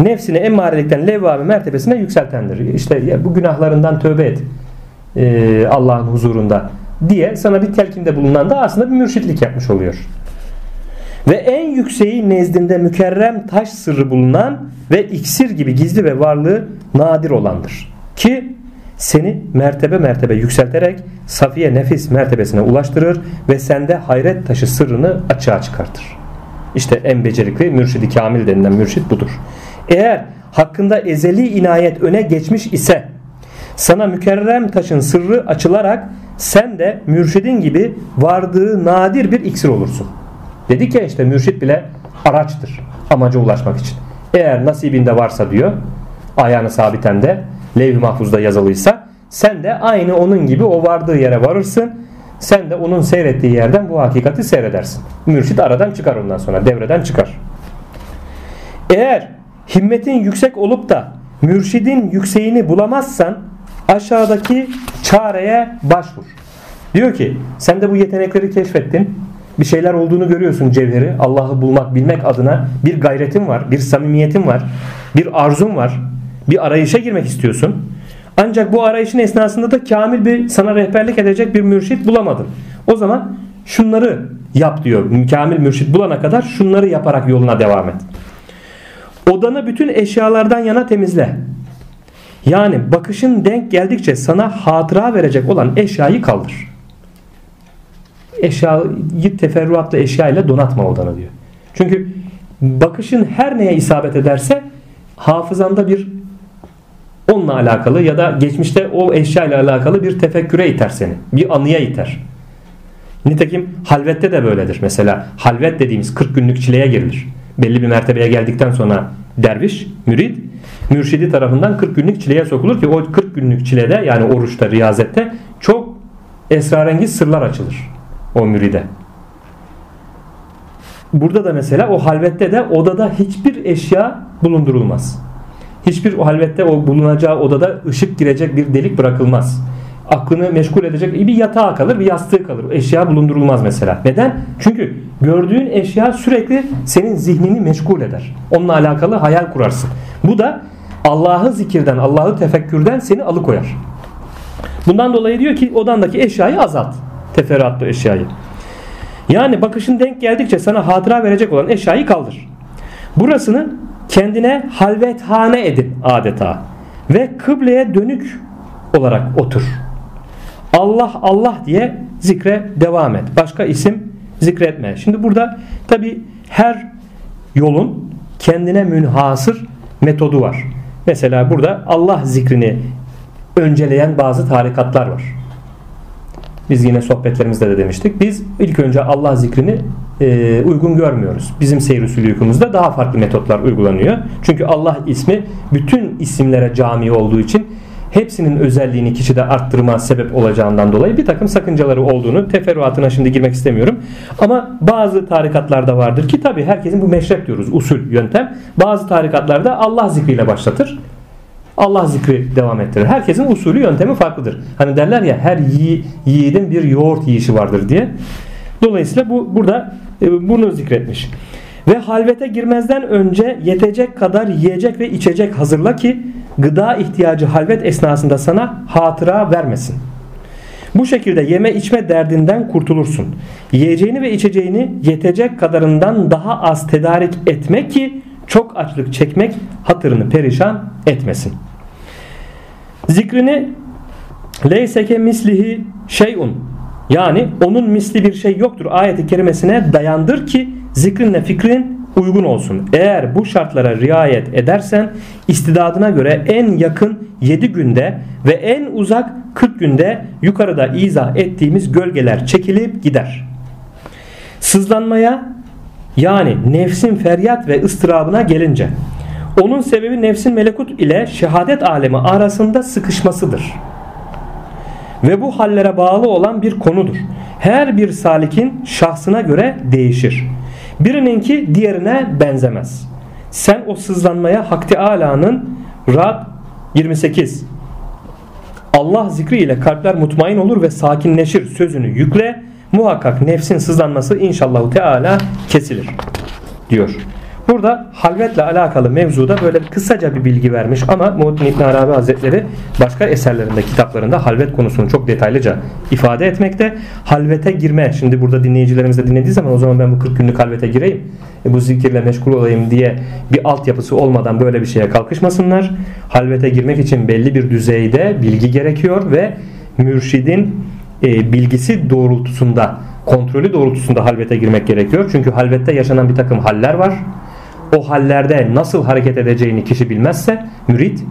nefsini emmarelikten levvame mertebesine yükseltendir. İşte bu günahlarından tövbe et e, Allah'ın huzurunda diye sana bir telkinde bulunan da aslında bir mürşitlik yapmış oluyor. Ve en yükseği nezdinde mükerrem taş sırrı bulunan ve iksir gibi gizli ve varlığı nadir olandır. Ki seni mertebe mertebe yükselterek safiye nefis mertebesine ulaştırır ve sende hayret taşı sırrını açığa çıkartır. İşte en becerikli mürşidi kamil denilen mürşit budur. Eğer hakkında ezeli inayet öne geçmiş ise sana mükerrem taşın sırrı açılarak sen de mürşidin gibi vardığı nadir bir iksir olursun. Dedik ya işte mürşit bile araçtır amaca ulaşmak için. Eğer nasibinde varsa diyor ayağını sabiten de levh-i mahfuzda yazılıysa sen de aynı onun gibi o vardığı yere varırsın. Sen de onun seyrettiği yerden bu hakikati seyredersin. Mürşit aradan çıkar ondan sonra devreden çıkar. Eğer himmetin yüksek olup da mürşidin yükseğini bulamazsan aşağıdaki çareye başvur. Diyor ki sen de bu yetenekleri keşfettin. Bir şeyler olduğunu görüyorsun cevheri. Allah'ı bulmak, bilmek adına bir gayretin var, bir samimiyetin var, bir arzun var. Bir arayışa girmek istiyorsun. Ancak bu arayışın esnasında da kamil bir sana rehberlik edecek bir mürşit bulamadın. O zaman şunları yap diyor. Kamil mürşit bulana kadar şunları yaparak yoluna devam et. Odanı bütün eşyalardan yana temizle. Yani bakışın denk geldikçe sana hatıra verecek olan eşyayı kaldır. Eşyayı teferruatlı eşya ile donatma odanı diyor. Çünkü bakışın her neye isabet ederse hafızanda bir onunla alakalı ya da geçmişte o eşya ile alakalı bir tefekküre iter seni. Bir anıya iter. Nitekim halvette de böyledir. Mesela halvet dediğimiz 40 günlük çileye girilir. Belli bir mertebeye geldikten sonra derviş, mürid, mürşidi tarafından 40 günlük çileye sokulur ki o 40 günlük çilede yani oruçta, riyazette çok esrarengiz sırlar açılır o müride. Burada da mesela o halvette de odada hiçbir eşya bulundurulmaz. Hiçbir halvette o bulunacağı odada ışık girecek bir delik bırakılmaz. Aklını meşgul edecek bir yatağı kalır bir yastığı kalır. Eşya bulundurulmaz mesela. Neden? Çünkü gördüğün eşya sürekli senin zihnini meşgul eder. Onunla alakalı hayal kurarsın. Bu da Allah'ı zikirden, Allah'ı tefekkürden seni alıkoyar. Bundan dolayı diyor ki odandaki eşyayı azalt. Teferruatlı eşyayı. Yani bakışın denk geldikçe sana hatıra verecek olan eşyayı kaldır. Burasını kendine halvethane edin adeta. Ve kıbleye dönük olarak otur. Allah Allah diye zikre devam et. Başka isim zikretme. Şimdi burada tabi her yolun kendine münhasır metodu var. Mesela burada Allah zikrini önceleyen bazı tarikatlar var. Biz yine sohbetlerimizde de demiştik. Biz ilk önce Allah zikrini e, uygun görmüyoruz. Bizim seyir sülükümüzde daha farklı metotlar uygulanıyor. Çünkü Allah ismi bütün isimlere cami olduğu için hepsinin özelliğini kişide arttırma sebep olacağından dolayı bir takım sakıncaları olduğunu teferruatına şimdi girmek istemiyorum. Ama bazı tarikatlarda vardır ki tabi herkesin bu meşrep diyoruz usul yöntem. Bazı tarikatlarda Allah zikriyle başlatır. Allah zikri devam ettirir. Herkesin usulü yöntemi farklıdır. Hani derler ya her yi, yiğidin bir yoğurt yiyişi vardır diye. Dolayısıyla bu burada e, bunu zikretmiş. Ve halvete girmezden önce yetecek kadar yiyecek ve içecek hazırla ki gıda ihtiyacı halvet esnasında sana hatıra vermesin. Bu şekilde yeme içme derdinden kurtulursun. Yiyeceğini ve içeceğini yetecek kadarından daha az tedarik etme ki çok açlık çekmek hatırını perişan etmesin. Zikrini leyseke mislihi şeyun yani onun misli bir şey yoktur ayeti kerimesine dayandır ki zikrinle fikrin uygun olsun. Eğer bu şartlara riayet edersen istidadına göre en yakın 7 günde ve en uzak 40 günde yukarıda izah ettiğimiz gölgeler çekilip gider. Sızlanmaya yani nefsin feryat ve ıstırabına gelince onun sebebi nefsin melekut ile şehadet alemi arasında sıkışmasıdır. Ve bu hallere bağlı olan bir konudur. Her bir salikin şahsına göre değişir. Birininki diğerine benzemez. Sen o sızlanmaya Hak Teala'nın Rad 28 Allah zikri ile kalpler mutmain olur ve sakinleşir sözünü yükle. Muhakkak nefsin sızlanması inşallah Teala kesilir diyor. Burada halvetle alakalı mevzuda böyle kısaca bir bilgi vermiş ama Muhittin İbn Arabi Hazretleri başka eserlerinde, kitaplarında halvet konusunu çok detaylıca ifade etmekte. Halvete girme, şimdi burada dinleyicilerimiz de dinlediği zaman o zaman ben bu 40 günlük halvete gireyim, e, bu zikirle meşgul olayım diye bir altyapısı olmadan böyle bir şeye kalkışmasınlar. Halvete girmek için belli bir düzeyde bilgi gerekiyor ve mürşidin e, bilgisi doğrultusunda, kontrolü doğrultusunda halvete girmek gerekiyor. Çünkü halvette yaşanan bir takım haller var o hallerde nasıl hareket edeceğini kişi bilmezse mürit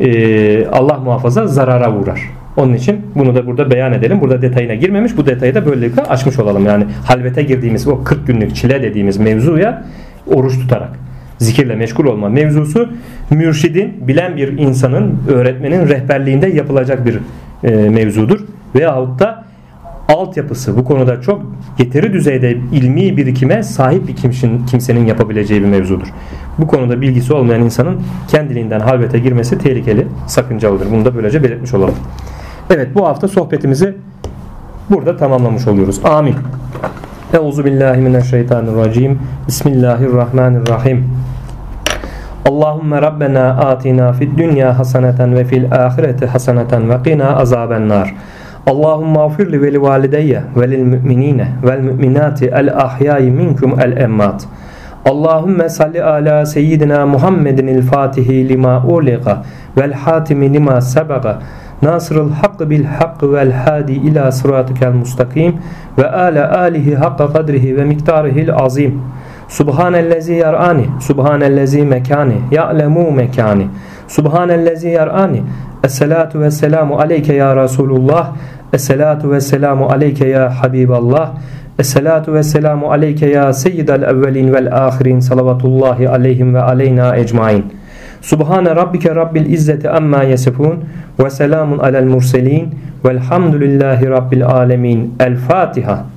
e, Allah muhafaza zarara uğrar. Onun için bunu da burada beyan edelim. Burada detayına girmemiş. Bu detayı da böylelikle açmış olalım. Yani halvete girdiğimiz o 40 günlük çile dediğimiz mevzuya oruç tutarak zikirle meşgul olma mevzusu mürşidin, bilen bir insanın, öğretmenin rehberliğinde yapılacak bir e, mevzudur. Veyahut da altyapısı bu konuda çok yeteri düzeyde ilmi birikime sahip bir kimsenin, kimsenin yapabileceği bir mevzudur. Bu konuda bilgisi olmayan insanın kendiliğinden halvete girmesi tehlikeli, sakıncalıdır. Bunu da böylece belirtmiş olalım. Evet bu hafta sohbetimizi burada tamamlamış oluyoruz. Amin. Euzu billahi mineşşeytanirracim. Bismillahirrahmanirrahim. Allahümme Rabbena atina fid dünya haseneten ve fil ahireti haseneten ve qina azaben nar. Allahümme afir li ve li valideyye ve lil müminine vel müminati el ahyayi minkum el emmat. Allahümme salli ala seyyidina Muhammedin il fatihi lima uliqa vel hatimi lima sebaga nasırıl hakkı bil hakkı vel hadi ila sıratikel mustakim ve ala alihi hakka kadrihi ve miktarihil azim. Subhanellezi yar'ani, subhanellezi mekani, ya'lemu mekani. Subhanellezi yar'ani. Esselatu ve selamu aleyke ya Resulullah. Esselatu ve selamu aleyke ya Habiballah. Esselatu ve selamu aleyke ya seyyidel evvelin vel ahirin. Salavatullahi aleyhim ve aleyna ecmain. Subhane rabbike rabbil izzeti amma yasifun ve selamun alel murselin velhamdülillahi rabbil alemin. El Fatiha.